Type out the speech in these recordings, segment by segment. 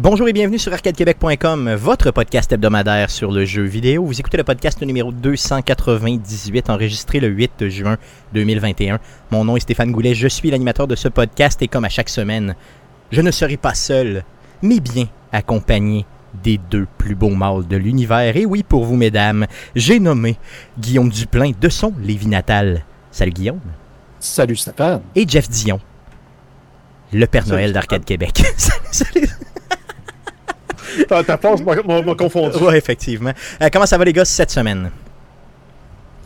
Bonjour et bienvenue sur arcadequebec.com, votre podcast hebdomadaire sur le jeu vidéo. Vous écoutez le podcast numéro 298, enregistré le 8 juin 2021. Mon nom est Stéphane Goulet, je suis l'animateur de ce podcast et comme à chaque semaine, je ne serai pas seul, mais bien accompagné des deux plus beaux mâles de l'univers. Et oui, pour vous, mesdames, j'ai nommé Guillaume Duplain de son Lévis natal. Salut Guillaume. Salut Stéphane. Et Jeff Dion, le Père Noël d'Arcade Québec. Salut. Ta, ta force m'a confondu. Ouais, effectivement. Euh, comment ça va les gars cette semaine?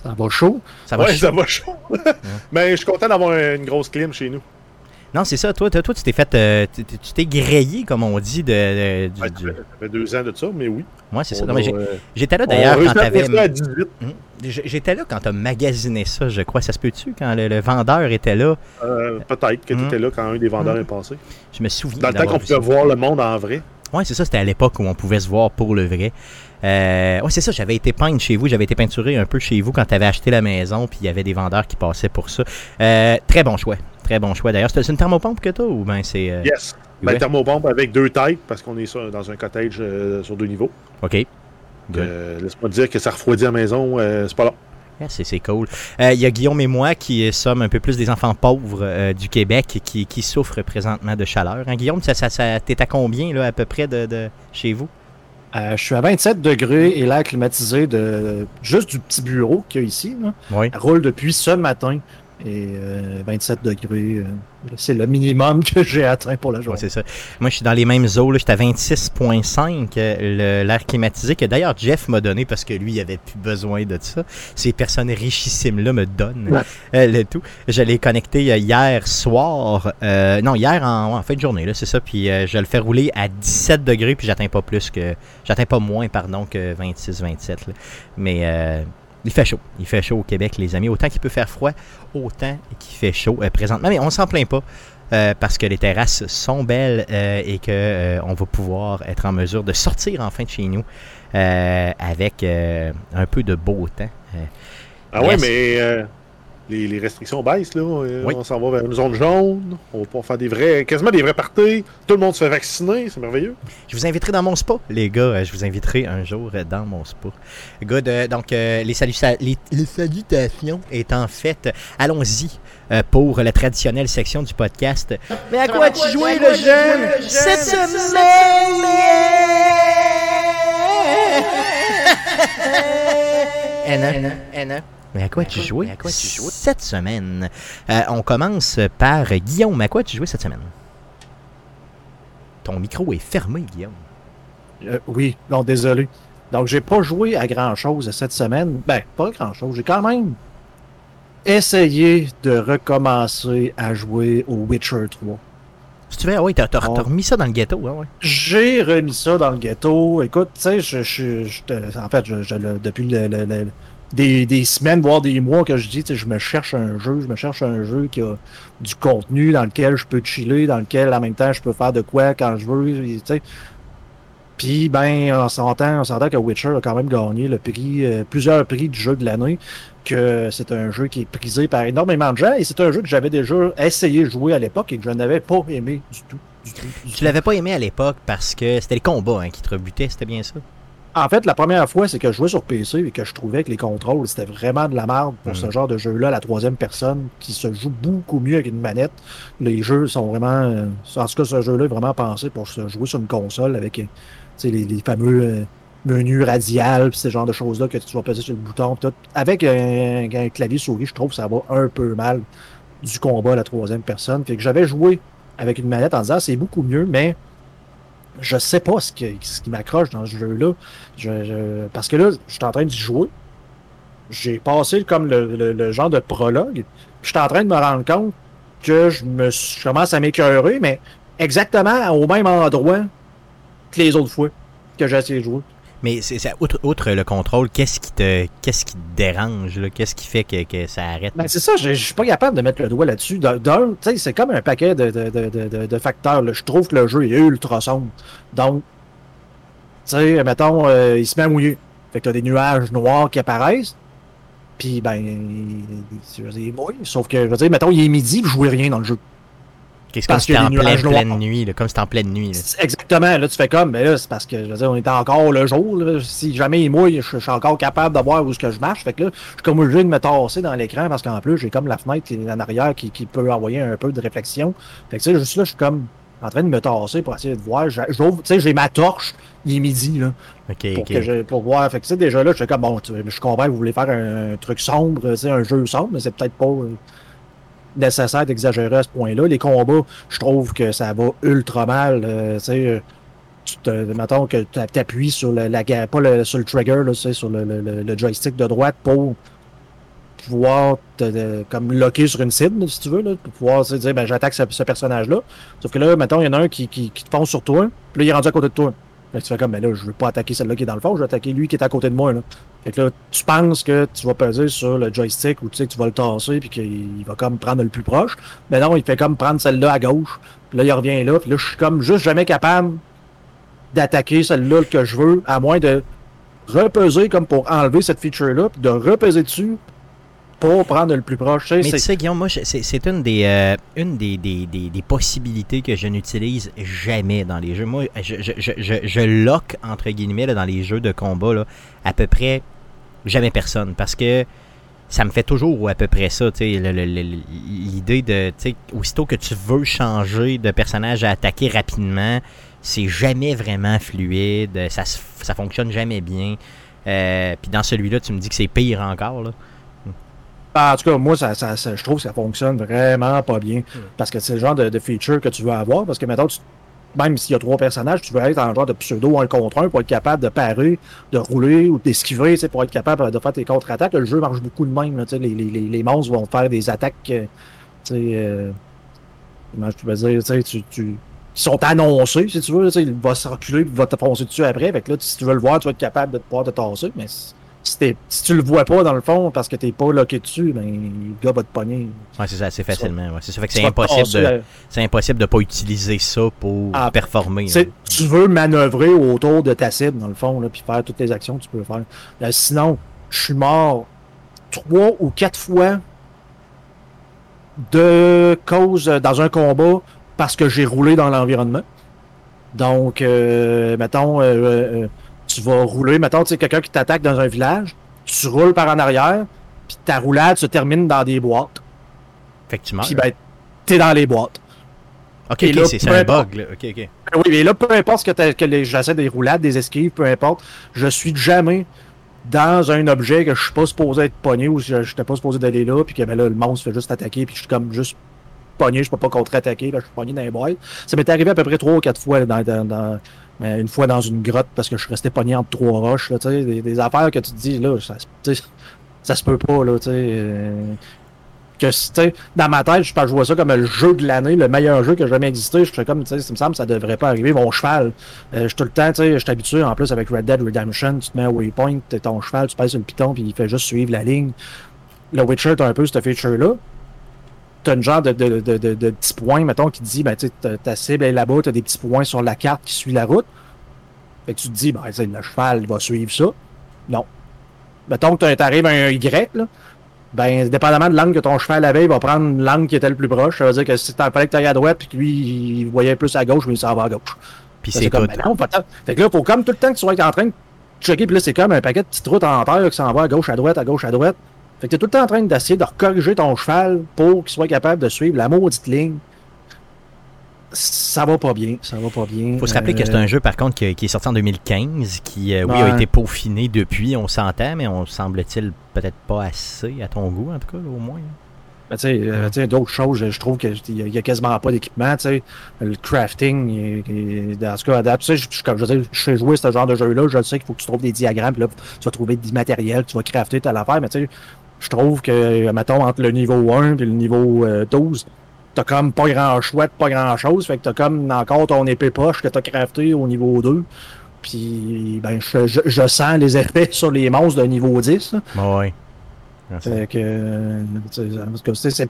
Ça va chaud. Ça va ouais, chaud? ça va chaud. Mais je suis content d'avoir une grosse clim chez nous. Non, c'est ça. Toi, toi, toi, tu t'es fait, euh, tu tu- tu t'es grillé, comme on dit, de, de- du, Ouais, du- ça, fait, ça fait deux ans de ça, mais oui. Ouais, c'est ça. On Non, mais a, j'ai- euh, J'étais là d'ailleurs quand t'avais. faire ça à 18. Hum, J'étais là quand t'as magasiné ça, je crois. Ça se peut-tu quand le, le vendeur était là? Euh, Peut-être que tu Mm. étais là quand un des vendeurs Mm. est passé. Je me souviens. Dans le temps qu'on pouvait voir le monde en vrai. Ouais, c'est ça. C'était à l'époque où on pouvait se voir pour le vrai. Euh, ouais, c'est ça. J'avais été peindre chez vous. J'avais été peinturé un peu chez vous quand t'avais acheté la maison. Puis il y avait des vendeurs qui passaient pour ça. Euh, très bon choix. Très bon choix. D'ailleurs, c'est une thermopompe que t'as ou ben c'est. euh, Yes. ouais. Ben, thermopompe avec deux têtes parce qu'on est sur- dans un cottage euh, sur deux niveaux. Ok. Laisse-moi te dire que ça refroidit à la maison, c'est pas long. C'est cool. Euh, Il y a Guillaume et moi qui sommes un peu plus des enfants pauvres euh, du Québec qui, qui souffrent présentement de chaleur. Hein, Guillaume, ça, ça, ça, t'es à combien là, à peu près de, de chez vous? Euh, je suis à 27 degrés et l'air climatisé de juste du petit bureau qu'il y a ici là, Oui. roule depuis ce matin. Et euh, 27 degrés, euh, c'est le minimum que j'ai atteint pour la Ouais, journée. c'est ça. Moi, je suis dans les mêmes eaux. là. J'étais à 26,5 euh, l'air climatisé que d'ailleurs Jeff m'a donné parce que lui, il avait plus besoin de ça. Ces personnes richissimes-là me donnent Ouais. euh, le tout. Je l'ai connecté euh, hier soir. euh, non, hier en, ouais, en fin de journée, là, c'est ça. Puis euh, je le fais rouler à 17 degrés, puis j'atteins pas plus que. J'atteins pas moins, pardon, que 26-27. là. Mais. Il fait chaud. Il fait chaud au Québec, les amis. Autant qu'il peut faire froid, autant qu'il fait chaud euh, présentement. Mais on s'en plaint pas. Euh, parce que les terrasses sont belles euh, et que euh, on va pouvoir être en mesure de sortir enfin de chez nous avec un peu de beau temps. Ah ouais, mais les, les restrictions baissent, là. Euh, Oui. On s'en va vers une zone jaune. On va pouvoir faire des vrais, quasiment des vrais parties. Tout le monde se fait vacciner, c'est merveilleux. je vous inviterai dans mon spa, les gars. Euh, Je vous inviterai un jour euh, dans mon spa. Good. donc, les, saluta- les, les salutations étant faites, allons-y pour la traditionnelle section du podcast. Mais à quoi tu jouais, le jeune, cette semaine? Anna, Mais à quoi tu jouais cette semaine? Euh, on commence par Guillaume. À quoi tu jouais cette semaine? Ton micro est fermé, Guillaume. Euh, oui, non, désolé. Donc, j'ai pas joué à grand chose cette semaine. Ben, pas grand chose. J'ai quand même essayé de recommencer à jouer au Witcher 3. Si tu veux, ah oui, t'as, remis ça dans le ghetto, hein, ouais. J'ai remis ça dans le ghetto. Écoute, tu sais, je, je, je en fait, je, je le- depuis le- le- le- des, des semaines, voire des mois que je dis, je me cherche un jeu, je me cherche un jeu qui a du contenu dans lequel je peux chiller, dans lequel en même temps je peux faire de quoi quand je veux, sais. Puis, ben, on s'entend, on s'entend que Witcher a quand même gagné le prix, euh, plusieurs prix du jeu de l'année, que c'est un jeu qui est prisé par énormément de gens, et c'est un jeu que j'avais déjà essayé de jouer à l'époque et que je n'avais pas aimé du tout. Du tout, Tu l'avais pas aimé à l'époque parce que c'était les combats hein, qui te rebutaient, c'était bien ça? En fait, la première fois, c'est que je jouais sur PC et que je trouvais que les contrôles, c'était vraiment de la merde pour ce genre de jeu-là, la troisième personne, qui se joue beaucoup mieux avec une manette. Les jeux sont vraiment. euh, en tout cas, ce jeu-là est vraiment pensé pour se jouer sur une console avec euh, les, les fameux euh, menus radial, pis ce genre de choses-là que tu vas peser sur le bouton. pis tout. Avec un, un clavier souris, je trouve que ça va un peu mal du combat à la troisième personne. Fait que j'avais joué avec une manette en disant c'est beaucoup mieux, mais je sais pas ce qui, m'accroche dans ce jeu-là. Je, je- parce que là, je suis en train d'y jouer. J'ai passé comme le, le- genre de prologue. Je suis en train de me rendre compte que je me je commence à m'écœurer, mais exactement au même endroit que les autres fois que j'ai essayé de jouer. Mais c'est, c'est- outre, outre le contrôle, qu'est-ce qui te qu'est-ce qui te dérange? Là? Qu'est-ce qui fait que, que ça arrête? Ben, c'est ça, je, suis pas capable de mettre le doigt là-dessus. D'un, c'est comme un paquet de, de, de, de, facteurs. là. Je trouve que le jeu est ultra sombre. Donc, tu sais, mettons, euh, il se met à mouiller. Fait que t'as des nuages noirs qui apparaissent. Puis, ben, il- veux dire, il mouille. Sauf que, je veux dire, mettons, il est midi, je vois rien dans le jeu. C'est y a c'était en pleine, pleine nuit, là, comme c'était en pleine nuit. là. Exactement. Là, tu fais comme, mais là, c'est parce que, je veux dire, on est encore le jour. là. Si jamais il mouille, je, je suis encore capable de voir où est-ce que je marche. Fait que là, je suis comme obligé de me tasser dans l'écran parce qu'en plus, j'ai comme la fenêtre qui est en arrière qui, qui peut envoyer un peu de réflexion. Fait que, tu sais, juste là, je suis comme en train de me tasser pour essayer de voir. J'ouvre- Tu sais, j'ai ma torche. Il est midi, là. Ok, Pour, ok. que je- pour voir. Fait que, tu sais, déjà là, je suis comme, bon, je comprends que vous voulez faire un, truc sombre, tu sais, un jeu sombre, mais c'est peut-être pas euh, nécessaire d'exagérer à ce point-là. Les combats, je trouve que ça va ultra mal. euh, tu euh, te, mettons que tu appuies sur le, la, pas le, sur le trigger, là, sur le, le- le- joystick de droite pour pouvoir te, comme locker sur une cible, si tu veux, là, pour pouvoir dire ben, j'attaque ce, personnage-là. Sauf que là, mettons, il y en a un qui, qui, qui te fonce sur toi, puis là, il est rendu à côté de toi. Que tu fais comme, ben là, je veux pas attaquer celle-là qui est dans le fond, je veux attaquer lui qui est à côté de moi. Là. Fait que là, tu penses que tu vas peser sur le joystick ou tu sais que tu vas le tasser puis qu'il il va comme prendre le plus proche. Mais non, il fait comme prendre celle-là à gauche. Puis là, il revient là. Puis là, je suis comme juste jamais capable d'attaquer celle-là que je veux, à moins de repeser comme pour enlever cette feature-là, puis de repeser dessus pour prendre le plus proche. Mais tu sais, Guillaume, moi, c'est une des, euh, une des, des, des, des possibilités que je n'utilise jamais dans les jeux. Moi, je, je, je, je, lock, entre guillemets, là, dans les jeux de combat, là, à peu près jamais personne. Parce que ça me fait toujours à peu près ça, l'idée de, aussitôt que tu veux changer de personnage à attaquer rapidement, c'est jamais vraiment fluide, ça, ça fonctionne jamais bien. Euh, Puis dans celui-là, tu me dis que c'est pire encore, là. En tout cas, moi, ça, ça- ça- je trouve que ça fonctionne vraiment pas bien. Parce que c'est le genre de, de feature que tu veux avoir. Parce que maintenant, même s'il y a trois personnages, tu veux être en genre de pseudo un contre un pour être capable de parer, de rouler ou d'esquiver, tu pour être capable de faire tes contre-attaques. Le jeu marche beaucoup de même. là, tu sais, les, les, les, les monstres vont faire des attaques. euh, tu sais, euh, comment je peux dire, tu sais, tu, tu- qui sont annoncés, si tu veux. tu sais, Il va se reculer, il va te foncer dessus après. Fait que là, si tu veux le voir, tu vas être capable de pouvoir te tasser. Mais si, si tu le vois pas, dans le fond, parce que t'es pas locké dessus, ben, le gars va te pogner. Ouais, c'est ça, assez facilement. Ouais. C'est ça fait que c'est impossible de, euh, c'est impossible de pas utiliser ça pour Ah, performer. Tu veux manœuvrer autour de ta cible, dans le fond, là, puis faire toutes les actions que tu peux faire. Euh, sinon, je suis mort trois ou quatre fois de cause euh, dans un combat parce que j'ai roulé dans l'environnement. Donc, euh, mettons, euh, euh, tu vas rouler, mettons, tu sais, quelqu'un qui t'attaque dans un village, tu roules par en arrière, puis ta roulade se termine dans des boîtes. Meurs. Puis, ben, t'es dans les boîtes. ok, c'est un bug. Là. Ok, ok. Ben Oui, mais là, peu importe ce que, que les- j'essaie des roulades, des esquives, peu importe, je suis jamais dans un objet que je suis pas supposé être pogné ou je n'étais pas supposé d'aller là, puis que ben là, le monstre fait juste attaquer, puis je suis comme juste pogné, je peux pas contre-attaquer, là, je suis pogné dans les boîtes. Ça m'est arrivé à peu près trois ou quatre fois, là, dans, dans- dans- mais une fois dans une grotte parce que je suis resté pogné entre trois roches, là, des, des affaires que tu te dis, là, ça, ça se peut pas, là, tu euh, que, tu dans ma tête, je, je vois ça comme le jeu de l'année, le meilleur jeu qui a jamais existé. Je fais comme, tu ça me semble ça devrait pas arriver. Mon cheval, euh, je tout le temps, tu sais, je suis habitué, en plus, avec Red Dead Redemption, tu te mets un waypoint, t'es ton cheval, tu pèses sur le piton, puis il fait juste suivre la ligne. Le Witcher, t'as un peu cette feature-là. T'as une genre de, de, de, de, de petits points, mettons, qui te dit, ben, tu sais, ta- cible est là-bas, t'as des petits points sur la carte qui suit la route. Fait que tu te dis, ben, le cheval, il va suivre ça. Non. Mettons que t'arrives à un Y, là. Ben, dépendamment de l'angle que ton cheval avait, il va prendre l'angle qui était le plus proche. Ça veut dire que si t'en fallait que t'ailles à droite, puis que lui, il voyait plus à gauche, mais il s'en va à gauche. Puis c'est comme, ben non. Fait que là, faut comme tout le temps que tu sois en train de checker, puis là, c'est comme un paquet de petites routes en terre qui s'en va à gauche, à droite, à gauche, à droite. Fait que t'es tout le temps en train d'essayer de corriger ton cheval pour qu'il soit capable de suivre la maudite ligne. Ça va pas bien, ça va pas bien. faut se rappeler que c'est Euh, un jeu, par contre, qui, qui est sorti en 2015, qui, euh, oui, a été peaufiné depuis, on s'entend, mais on semble-t-il peut-être pas assez à ton goût, en tout cas, au moins. Ben, tu sais, euh, d'autres choses, je, trouve qu'il n'y a, quasiment pas d'équipement. tu sais. Le crafting, il- il- dans ce cas, tu sais, je, je- comme je dis, je sais jouer ce genre de jeu-là, je sais qu'il faut que tu trouves des diagrammes, puis là, tu vas trouver du matériel, tu vas crafter ta affaire, mais tu sais, je trouve que, mettons, entre le niveau 1 et le niveau euh, 12, t'as comme pas grand choix de pas grand chose, fait que t'as comme encore ton épée poche que t'as crafté au niveau 2. Puis, ben, je, je- je sens les effets sur les monstres de niveau 10. là. Bon, ouais. Ah, c'est- Fait que, euh, c'est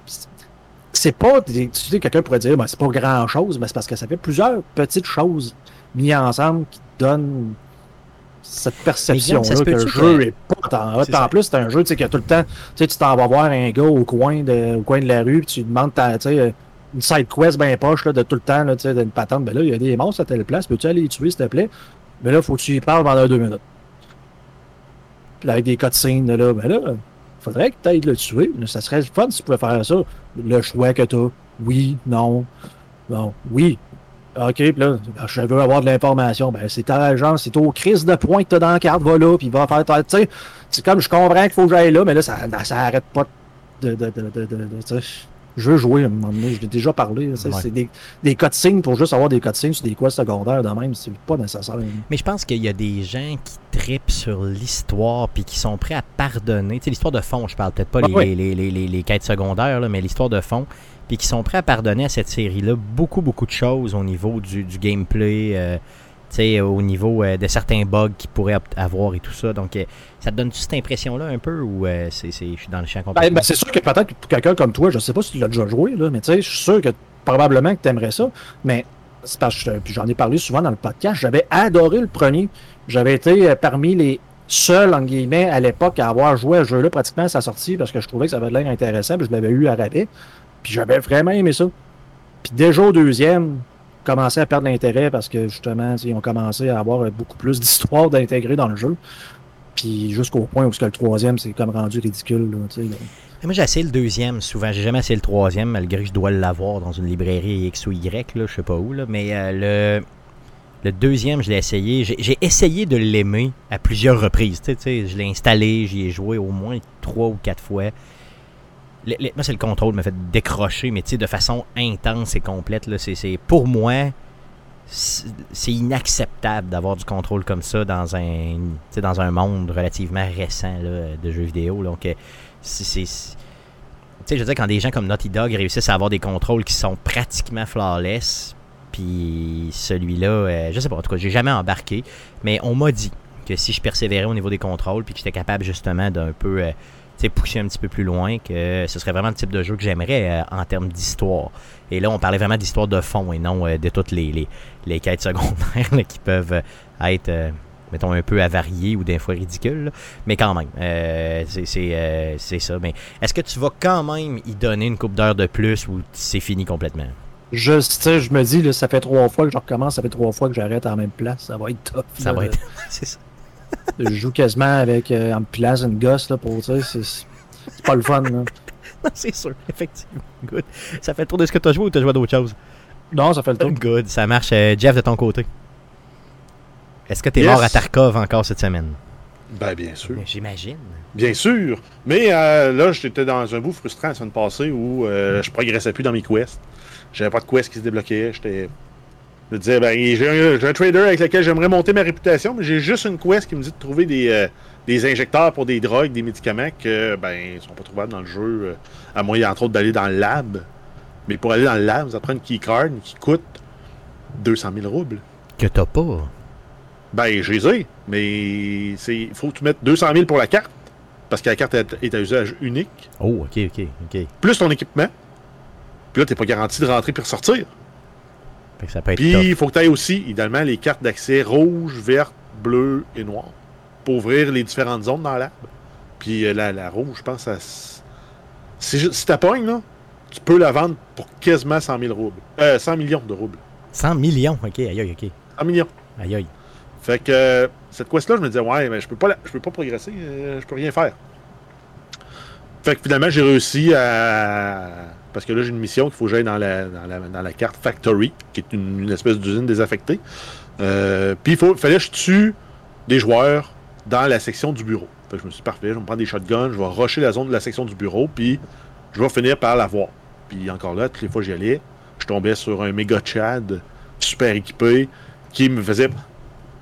c'est pas, tu sais, quelqu'un pourrait dire, ben, c'est pas grand chose, mais c'est parce que ça fait plusieurs petites choses mises ensemble qui donnent cette perception-là ça se que le jeu que- est pas Puis En plus, c'est un jeu, tu sais, qui a tout le temps, tu sais, tu t'en vas voir un gars au coin de, au coin de la rue, puis tu demandes, ta- tu sais, euh, une side quest bien poche là, de tout le temps, là, tu sais, d'une patente. Ben là, il y a des monstres à telle place. Peux-tu aller les tuer, s'il te plaît? Ben là, faut que tu y parles pendant deux minutes. Puis là, avec des cutscenes, là, ben là, faudrait que tu ailles le tuer. Ça serait fun si tu pouvais faire ça. Le choix que tu as. Oui, non. Bon, oui. OK, puis là, ben, je veux avoir de l'information. Ben, c'est ta agent, c'est au crise de points que tu as dans la carte, va là, puis va faire. Tu sais, c'est comme je comprends qu'il faut que j'aille là, mais là, ça, ça arrête pas de. de, de, de, de, je veux jouer à un moment donné. Je l'ai déjà parlé. Ouais. C'est des, des cutscenes pour juste avoir des cutscenes sur des quests secondaires de même. C'est pas nécessaire. Mais je pense qu'il y a des gens qui tripent sur l'histoire puis qui sont prêts à pardonner. Tu sais, l'histoire de fond, je parle peut-être pas Ah les, oui. les, les, les, les quêtes secondaires, là, mais l'histoire de fond. Puis qui sont prêts à pardonner à cette série-là beaucoup, beaucoup de choses au niveau du, du gameplay. euh, au niveau euh, de certains bugs qu'ils pourraient avoir et tout ça. Donc, euh, ça te donne cette impression-là un peu ou je suis dans le champ Ben, complètement? ben, c'est sûr que peut-être pour quelqu'un comme toi, je sais pas si tu l'as déjà joué, là, mais je suis sûr que probablement que tu aimerais ça. Mais c'est parce que j'en ai parlé souvent dans le podcast. J'avais adoré le premier. J'avais été parmi les seuls, en guillemets, à l'époque, à avoir joué à ce jeu-là pratiquement à sa sortie parce que je trouvais que ça avait l'air intéressant. Puis je l'avais eu à rabais. Puis j'avais vraiment aimé ça. Puis déjà au deuxième, commençait à perdre l'intérêt parce que justement, ils ont commencé à avoir beaucoup plus d'histoire d'intégrer dans le jeu. Puis jusqu'au point où le troisième, c'est comme rendu ridicule. Moi, j'ai essayé le deuxième souvent. J'ai jamais essayé le troisième, malgré que je dois l'avoir dans une librairie X ou Y, là, je sais pas où. Là. Mais euh, le, deuxième, je l'ai essayé. J'ai, essayé de l'aimer à plusieurs reprises. Je l'ai installé, j'y ai joué au moins trois ou quatre fois. Moi, c'est le contrôle qui m'a fait décrocher, mais tu sais, de façon intense et complète. Là, pour moi, c'est inacceptable d'avoir du contrôle comme ça dans un, dans un monde relativement récent de jeux vidéo. là. Donc, euh, c'est. je veux dire, quand des gens comme Naughty Dog réussissent à avoir des contrôles qui sont pratiquement flawless, puis celui-là, euh, je sais pas, en tout cas, j'ai jamais embarqué, mais on m'a dit que si je persévérais au niveau des contrôles, puis que j'étais capable justement d'un peu, euh, pousser un petit peu plus loin, que ce serait vraiment le type de jeu que j'aimerais euh, en termes d'histoire. Et là, on parlait vraiment d'histoire de fond et non euh, de toutes les, les, les quêtes secondaires là, qui peuvent euh, être, mettons, un peu avariées ou des fois ridicules. là. Mais quand même, euh, c'est euh, ça. Mais est-ce que tu vas quand même y donner une coupe d'heure de plus ou c'est fini complètement? Je, sais, je me dis, là, ça fait trois fois que je recommence, ça fait trois fois que j'arrête en même place. Ça va être tough. Ça là. va être. c'est ça. Je joue quasiment avec euh, en place une gosse là, pour tu sais, c'est pas le fun. Là. Non, c'est sûr, effectivement. Good. Ça fait le tour de ce que tu as joué ou tu as joué à d'autres choses? Non, ça fait le tour. Good, ça marche. Euh, Jeff, de ton côté. Est-ce que tu es Yes. mort à Tarkov encore cette semaine? Ben, bien sûr. J'imagine. Bien sûr. Mais euh, là, j'étais dans un bout frustrant la semaine passée où euh, je progressais plus dans mes quests. J'avais pas de quest qui se débloquait. J'étais. Je me disais, ben, j'ai un, trader avec lequel j'aimerais monter ma réputation, mais j'ai juste une quest qui me dit de trouver des, euh, des injecteurs pour des drogues, des médicaments que, ben, sont pas trouvables dans le jeu, euh, à moyen, entre autres, d'aller dans le lab. Mais pour aller dans le lab, ça prend une keycard qui coûte 200 000 roubles. Que t'as pas. Ben, je les ai, mais il faut que tu mettes 200 000 pour la carte, parce que la carte est, est à usage unique, Oh, ok, ok, ok. plus ton équipement. Puis là, t'es pas garanti de rentrer puis ressortir. Fait que ça peut être Puis il faut que tu aies aussi, idéalement, les cartes d'accès rouge, verte, bleu et noir pour ouvrir les différentes zones dans l'arbre. Puis euh, la, la rouge, je pense, ça, si, si t'appognes, là, tu peux la vendre pour quasiment 100 000 roubles. Euh, 100 millions de roubles. 100 millions, ok, aïe, aïe, ok. 100 millions. Aïe, aïe. Fait que euh, cette quest-là, je me disais, ouais, mais je peux pas, la- je peux pas progresser, euh, je peux rien faire. Fait que finalement, j'ai réussi à. Parce que là, j'ai une mission qu'il faut que j'aille dans la, dans, la, dans la carte Factory, qui est une, espèce d'usine désaffectée. Euh, Puis il fallait que je tue des joueurs dans la section du bureau. Fait que je me suis dit, parfait, je vais me prendre des shotguns, je vais rusher la zone de la section du bureau, puis je vais finir par la voir. Puis encore là, toutes les fois que j'y allais, je tombais sur un méga Chad super équipé qui me faisait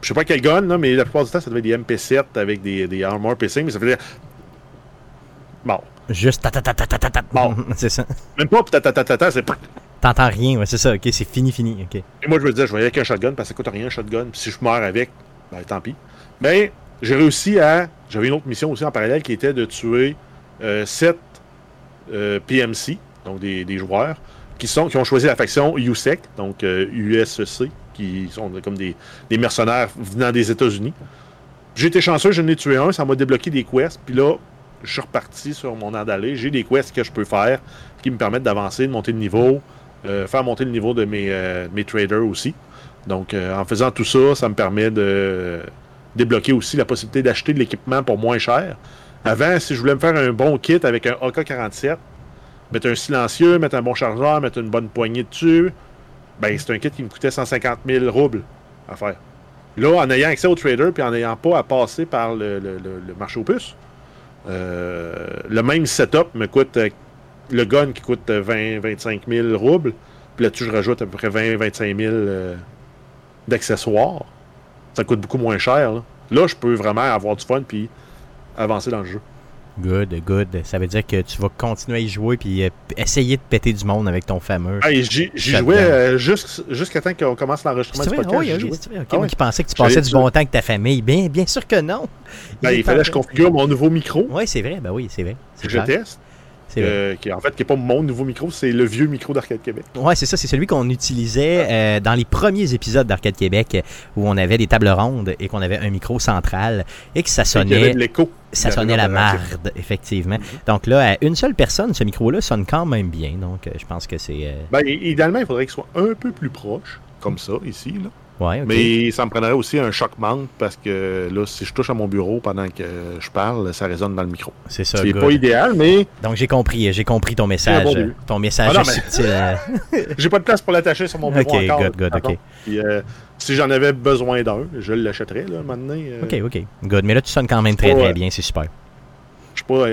je sais pas quel gun, mais la plupart du temps, ça devait être des MP7 avec des, des armor PC, mais ça faisait. Bon. Juste ta. Bon. c'est ça. Même pas ta c'est. T'entends rien, ouais, c'est ça, ok, c'est fini, fini, ok. Et moi, je me disais, je vais avec un shotgun parce que ça coûte rien un shotgun. Puis si je meurs avec, ben tant pis. Mais j'ai réussi à. J'avais une autre mission aussi en parallèle qui était de tuer 7 PMC, donc des, des joueurs, qui, sont, qui ont choisi la faction USEC, donc euh, USC, qui sont comme des, des mercenaires venant des États-Unis. J'ai été chanceux, je n'ai tué un, ça m'a débloqué des quests, puis là, je suis reparti sur mon d'aller. J'ai des quests que je peux faire qui me permettent d'avancer, de monter de niveau, euh, faire monter le niveau de mes, euh, traders aussi. Donc, euh, en faisant tout ça, ça me permet de débloquer aussi la possibilité d'acheter de l'équipement pour moins cher. Avant, si je voulais me faire un bon kit avec un AK-47, mettre un silencieux, mettre un bon chargeur, mettre une bonne poignée dessus, ben c'est un kit qui me coûtait 150 000 roubles à faire. Là, en ayant accès au trader puis en n'ayant pas à passer par le, le- marché aux puces, le même setup me coûte euh, le gun qui coûte 20-25 000 roubles. Puis là-dessus, je rajoute à peu près 20-25 000 euh, d'accessoires. Ça coûte beaucoup moins cher. Là. Là, je peux vraiment avoir du fun puis avancer dans le jeu. Good, good. Ça veut dire que tu vas continuer à y jouer puis euh, essayer de péter du monde avec ton fameux. Hey, j'y jouais euh, jusqu'- jusqu'à temps qu'on commence l'enregistrement du podcast. Oui, oui, jouais. c'est vrai. Ok, Ah moi qui pensais que tu passais du bon temps avec ta famille. Bien, bien sûr que non. Ben, il fallait que je configure mon nouveau micro Oui, c'est vrai. Ben oui, c'est vrai. Je clair. teste. Euh, qui, en fait, qui n'est pas mon nouveau micro, c'est le vieux micro d'Arcade Québec. Ouais, c'est ça, c'est celui qu'on utilisait euh, dans les premiers épisodes d'Arcade Québec euh, où on avait des tables rondes et qu'on avait un micro central et que ça Il y avait sonnait de l'écho. ça sonnait la marde, effectivement. Mhm. Donc là, à une seule personne, ce micro-là sonne quand même bien. Donc euh, je pense que c'est euh, Ben, idéalement, il faudrait qu'il soit un peu plus proche, comme ça, ici. Là. Ouais. Mais ça me prendrait aussi un choc mount parce que là, si je touche à mon bureau pendant que je parle, ça résonne dans le micro. c'est ça. C'est pas idéal, mais Donc j'ai compris, j'ai compris ton message, bon ton message Ah mais- subtil. j'ai pas de place pour l'attacher sur mon bureau Ok, encore. good, good, ok. Puis, euh, si j'en avais besoin d'un, je l'achèterais là, maintenant. euh, ok, ok, good. Mais là, tu sonnes quand même très très bien, c'est super. Je suis pas,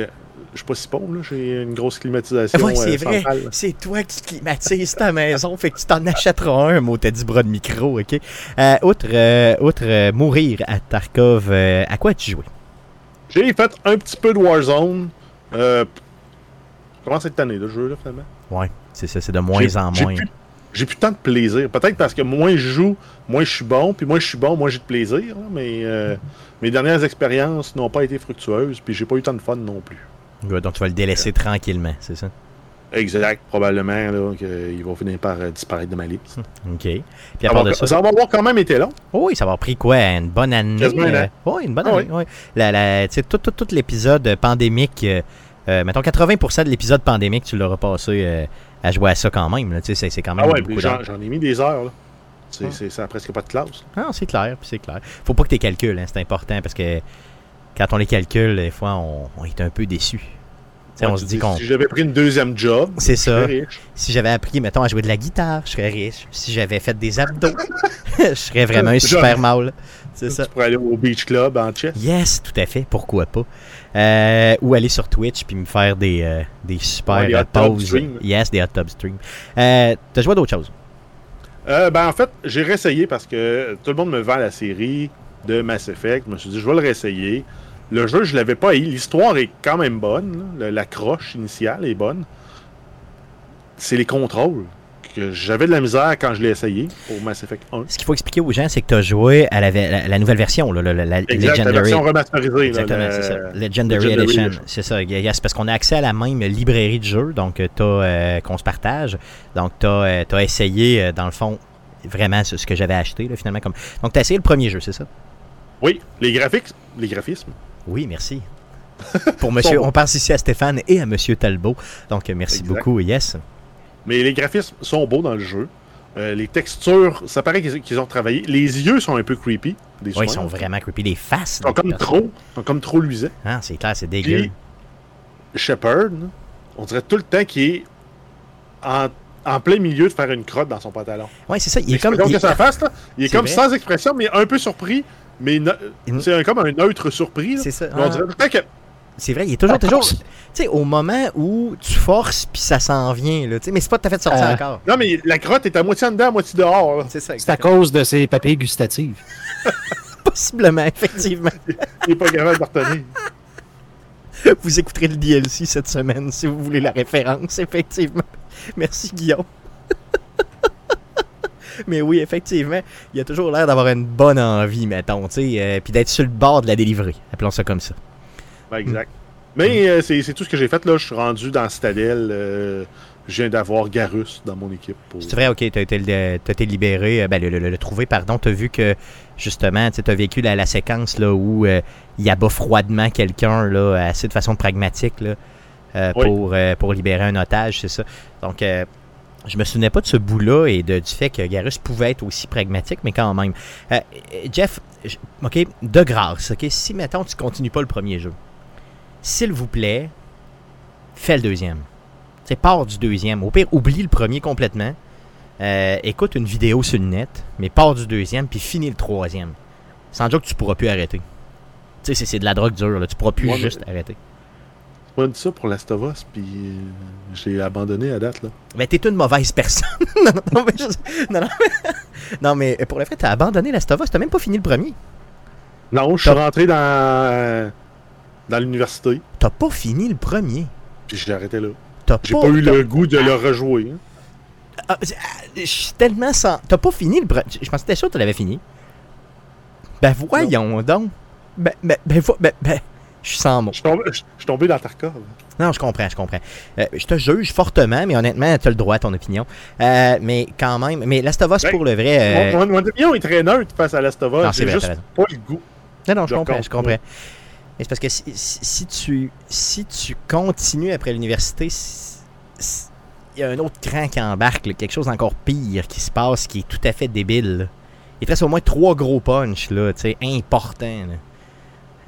je suis pas si pauvre, là. J'ai une grosse climatisation. C'est euh, vrai. C'est toi qui climatises ta maison, fait que tu t'en achèteras un, mot, t'as dit bras de micro, ok? Euh, outre euh, outre mourir à Tarkov, à quoi as-tu joué? J'ai fait un petit peu de Warzone. Euh, comment cette année, le jeu, là, finalement? Ouais, c'est ça, c'est de moins en moins. J'ai plus tant de plaisir. Peut-être parce que moins je joue, moins je suis bon. Puis moins je suis bon, moins j'ai de plaisir. là, mais euh, mes dernières expériences n'ont pas été fructueuses. Puis j'ai pas eu tant de fun non plus. Donc tu vas le délaisser tranquillement, c'est ça? Exact. Probablement là, qu'il va finir par euh, disparaître de ma liste. Ok. Puis à Ça part va, de ça, ça va avoir quand même été long. Oh oui, ça va avoir pris quoi? Une bonne année? An. oui, une bonne Ah année. oui. La, tout, tout, tout l'épisode pandémique, euh, euh, mettons 80% de l'épisode pandémique, tu l'auras passé euh, à jouer à ça quand même. là, C'est c'est quand même Ah ouais, beaucoup j'en j'en ai mis des heures. Là. C'est, Ah. c'est- ça a presque pas de classe. Ah, c'est clair, puis c'est clair. Faut pas que tu calcules, hein, c'est important parce que quand on les calcule, des fois, on, on est un peu déçu. Ouais, on se dit qu'on. Si j'avais pris une deuxième job, C'est ça. riche. Si j'avais appris, mettons, à jouer de la guitare, je serais riche. Si j'avais fait des abdos, je serais vraiment un super mâle. C'est ça. Tu pourrais aller au Beach Club en chess. Yes, tout à fait, pourquoi pas? Euh, ou aller sur Twitch puis me faire des, euh, des super Ouais, pauses. Yes, des hot tub streams. Euh, T'as joué d'autres choses? Euh, ben, en fait, j'ai réessayé parce que tout le monde me vend la série de Mass Effect. Je me suis dit, je vais le réessayer. Le jeu, je l'avais pas eu. L'histoire est quand même bonne. là. La croche initiale est bonne. C'est les contrôles j'avais de la misère quand je l'ai essayé pour Mass Effect 1. Ce qu'il faut expliquer aux gens, c'est que tu as joué à la, la- la nouvelle version, là, la, Exact, Legendary. version remasterisée. Exactement, c'est ça. Legendary, Legendary Edition. C'est ça. Yes, parce qu'on a accès à la même librairie de jeux, donc tu as qu'on se partage. Donc tu as, essayé, euh, dans le fond, vraiment ce, ce que j'avais acheté, là, finalement. Comme... Donc tu as essayé le premier jeu, c'est ça? Oui, les graphiques, les graphismes. Oui, merci. Pour monsieur, on passe ici à Stéphane et à monsieur Talbot. Donc merci Exact. beaucoup, yes. Mais les graphismes sont beaux dans le jeu. Euh, les textures, ça paraît qu'ils ont travaillé. Les yeux sont un peu creepy. Des Oui, ils sont vraiment creepy. Les faces. Ils sont comme personnes. trop, ils sont comme trop luisants. Ah, c'est clair, c'est dégueu. Shepard, on dirait tout le temps qu'il est en, en plein milieu de faire une crotte dans son pantalon. Oui, c'est ça. Il est comme. il- là, est, comme vrai. sans expression, mais un peu surpris. Mais c'est comme un neutre surpris. là. C'est ça. On Ah, dirait que c'est vrai, il est toujours. Ah, toujours force. tu sais, au moment où tu forces puis ça s'en vient, là. tu sais, Mais c'est pas tout à fait sorti Euh, encore. Non, mais la crotte est à moitié en dedans, à moitié dehors. C'est ça, C'est à cause de ses papilles gustatives. Possiblement, effectivement. Il est pas capable de retenir. Vous écouterez le DLC cette semaine si vous voulez la référence, effectivement. Merci, Guillaume. Mais oui, effectivement, il a toujours l'air d'avoir une bonne envie, mettons, tu sais, euh, puis d'être sur le bord de la délivrer. Appelons ça comme ça. Ben, exact. Mais euh, c'est tout ce que j'ai fait. là. Je suis rendu dans Citadel. euh, je viens d'avoir Garus dans mon équipe. pour- C'est vrai, ok, t'as été, t'as été libéré, ben, le, le- le- trouvé, pardon. T'as vu que, justement, tu as vécu la, la séquence là, où il abat froidement quelqu'un, là, assez de façon pragmatique, là, euh, Oui. pour, euh, pour libérer un otage, c'est ça. Donc, euh, je me souvenais pas de ce bout-là et de, du fait que Garus pouvait être aussi pragmatique, mais quand même. Euh, Jeff, je- OK, de grâce, OK, si, mettons, tu continues pas le premier jeu, s'il vous plaît, fais le deuxième. Tu sais, pars du deuxième. Au pire, oublie le premier complètement. Euh, écoute une vidéo sur le net, mais pars du deuxième, puis finis le troisième. Sans dire que tu pourras plus arrêter. Tu sais, c'est- c'est de la drogue dure, là. Tu pourras plus Ouais, mais- juste arrêter. Dit ça pour Last of Us, puis euh, j'ai abandonné à date. Là. Mais t'es une mauvaise personne. non, non, non, mais non, non, mais- non, mais pour le fait, t'as abandonné Last of Us, t'as même pas fini le premier. Non, je suis rentré dans, euh, dans l'université, T'as pas fini le premier. puis j'ai arrêté là. J'ai pas eu le goût de le rejouer. hein. Ah, ah, je suis tellement sans. T'as pas fini le premier. Je pensais que t'étais sûr que tu l'avais fini. Ben voyons donc. Ben, ben, ben, ben, ben, je suis sans mots. Je suis tombé, je- je suis tombé dans Tarkov. Non, je comprends, je comprends. Euh, je te juge fortement, mais honnêtement, tu as le droit à ton opinion. Euh, mais quand même, mais Last of Us Ben, pour le vrai. euh, Mon, opinion est très neutre face à Last of Us. Non, c'est juste pas le goût. Non, non, je comprends, compte, je comprends. C'est parce que si, si- si tu, si tu continues après l'université, si- si- il y a un autre cran qui embarque, là, quelque chose d'encore pire qui se passe, qui est tout à fait débile. là. Il te reste au moins trois gros punchs, là, tu sais, importants. là.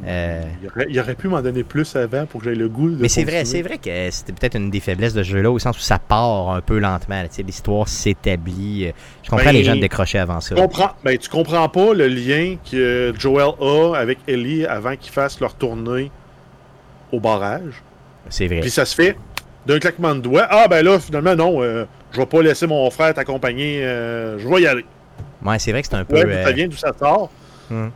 Euh, Il, aurait, il aurait pu m'en donner plus avant pour que j'aie le goût de mais c'est vrai, c'est vrai que c'était peut-être une des faiblesses de ce jeu-là, au sens où ça part un peu lentement. L'histoire s'établit. euh, Je comprends Ben, les gens de décrocher avant ça. Tu comprends, ben, tu comprends pas le lien que Joel a avec Ellie avant qu'ils fassent leur tournée au barrage. C'est vrai. Puis ça se fait d'un claquement de doigts. Ah ben là, finalement, non, euh, je vais pas laisser mon frère t'accompagner, euh, je vais y aller. Ouais, c'est vrai que c'est un peu. Ouais, ça vient d'où ça sort. hmm.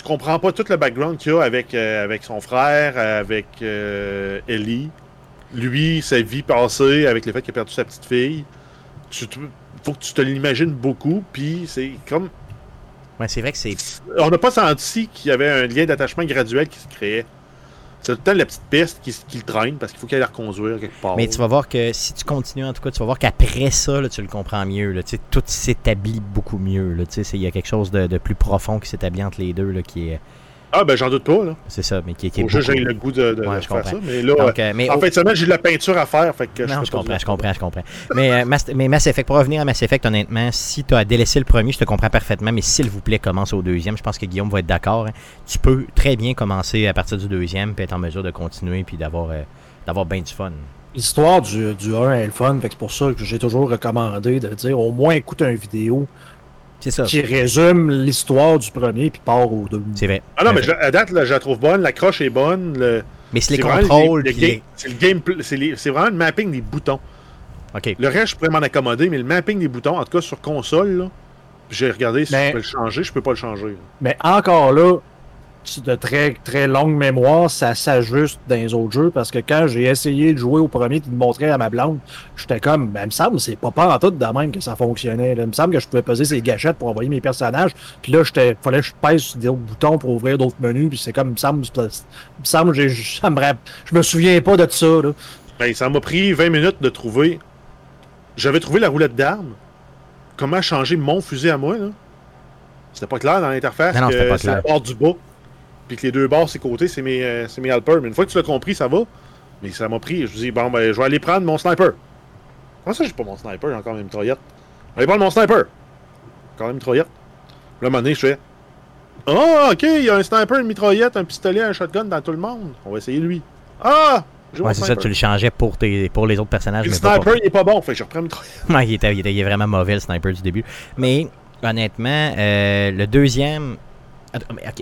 Tu comprends pas tout le background qu'il y a avec, euh, avec son frère, avec euh, Ellie. Lui, sa vie passée, avec le fait qu'il a perdu sa petite fille. Tu te- faut que tu te l'imagines beaucoup, puis c'est comme... Ouais, c'est vrai que c'est. On n'a pas senti qu'il y avait un lien d'attachement graduel qui se créait. C'est tout le temps la petite piste qui, qui le traîne, parce qu'il faut qu'elle la reconduire quelque part. Mais tu vas voir que si tu continues, en tout cas, tu vas voir qu'après ça, là, tu le comprends mieux. Là, tout s'établit beaucoup mieux. Il y a quelque chose de, de plus profond qui s'établit entre les deux. Là, qui est, Ah ben j'en doute pas, là. c'est ça, mais qui, est- qui est Faut juste j'aie le goût de, de- Ouais, de je faire comprends. ça. Mais là, Donc, euh, mais en au- fin de semaine, j'ai de la peinture à faire. Fait que non, je pas comprends, je comprends, je comprends. Mais, euh, Mass, mais Mass Effect, pour revenir à Mass Effect, honnêtement, si tu as délaissé le premier, je te comprends parfaitement, mais s'il vous plaît, commence au deuxième. Je pense que Guillaume va être d'accord. hein. Tu peux très bien commencer à partir du deuxième, puis être en mesure de continuer, puis d'avoir euh, d'avoir bien du fun. L'histoire du, du 1 est le fun, fait que c'est pour ça que j'ai toujours recommandé de dire au moins écoute une vidéo ça. qui résume l'histoire du premier puis part au deux. C'est vrai. Ah non, mais je- à date, là, je la trouve bonne. La croche est bonne. le- mais c'est les contrôles, le- les- C'est le gameplay. C'est les- c'est vraiment le mapping des boutons. OK. Le reste, je pourrais m'en accommoder, mais le mapping des boutons, en tout cas sur console, là, j'ai regardé si Mais- je peux le changer. Je peux pas le changer. là. Mais encore là, de très très longue mémoire, ça s'ajuste dans les autres jeux parce que quand j'ai essayé de jouer au premier et de montrer à ma blonde, j'étais comme, ben, il me semble, c'est pas pas en tout de même que ça fonctionnait. là. Il me semble que je pouvais peser ces gâchettes pour envoyer mes personnages, puis là, j'étais, fallait que je pèse sur d'autres boutons pour ouvrir d'autres menus, puis c'est comme, il me semble, il me semble, j'ai- ça me rapp- je me souviens pas de ça. Là. Ben, ça m'a pris 20 minutes de trouver. J'avais trouvé la roulette d'armes. Comment changer mon fusil à moi, là? C'était pas clair dans l'interface Non, non, c'était pas c'est la clair. du bas. Puis que les deux barres, ses côtés, c'est mes, euh, c'est mes helpers. Mais une fois que tu l'as compris, ça va. Mais ça m'a pris. Je me dis, bon, ben, je vais aller prendre mon sniper. Comment ça, j'ai pas mon sniper? J'ai encore une mitraillette. Allez prendre mon sniper. Encore une mitraillette. Là, à un moment donné, je fais. Ah, ok, il y a un sniper, une mitraillette, un pistolet, un shotgun dans tout le monde. On va essayer lui. Ah! Ouais, c'est ça, tu le changeais pour, tes, pour les autres personnages. Le mais pas pour- sniper, il est pas bon. Fait que je reprends le mitraillette. Ouais, il, était, il, était, il est vraiment mauvais, le sniper du début. Mais, honnêtement, euh, le deuxième.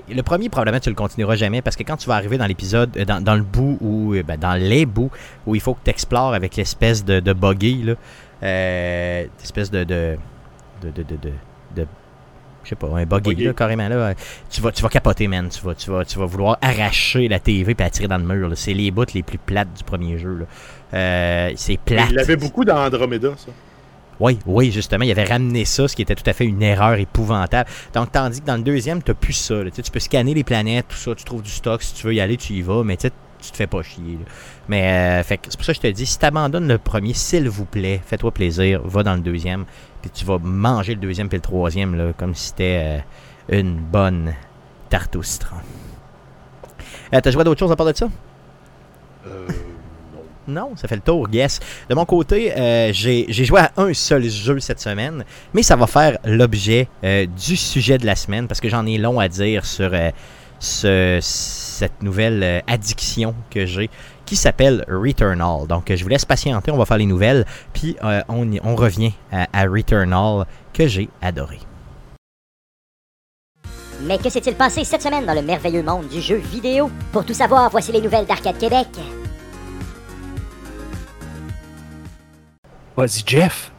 Le premier, probablement, tu le continueras jamais parce que quand tu vas arriver dans l'épisode, euh, dans, dans le bout où. euh, ben, dans les bouts où il faut que tu explores avec l'espèce de, de buggy, là. Euh, espèce de. de. de. de. de, je sais pas, un buggy, là, carrément, là. Tu vas, tu vas capoter, man. Tu vas, tu, vas, tu vas vouloir arracher la TV et tirer dans le mur. C'est les bouts les plus plates du premier jeu. Euh, c'est plate. Il l'avait beaucoup dans Andromeda, ça. Oui, oui, justement, il avait ramené ça, ce qui était tout à fait une erreur épouvantable. Donc, tandis que dans le deuxième, tu plus ça. Tu peux scanner les planètes, tout ça, tu trouves du stock, si tu veux y aller, tu y vas, mais tu tu te fais pas chier. Mais euh, c'est pour ça que je te dis, si tu abandonnes le premier, s'il vous plaît, fais-toi plaisir, va dans le deuxième, puis tu vas manger le deuxième puis le troisième, là, comme si c'était euh, une bonne tarte au citron. Euh, T'as joué d'autres choses à part de ça? Non. Ça fait le tour, yes. De mon côté, euh, j'ai joué à un seul jeu cette semaine, mais ça va faire l'objet euh, du sujet de la semaine parce que j'en ai long à dire sur euh, ce- cette nouvelle addiction que j'ai qui s'appelle Returnal. Donc, je vous laisse patienter, on va faire les nouvelles, puis on revient à, à Returnal que j'ai adoré. Mais que s'est-il passé cette semaine dans le merveilleux monde du jeu vidéo? Pour tout savoir, voici les nouvelles d'Arcade Québec. Vas-y, Jeff,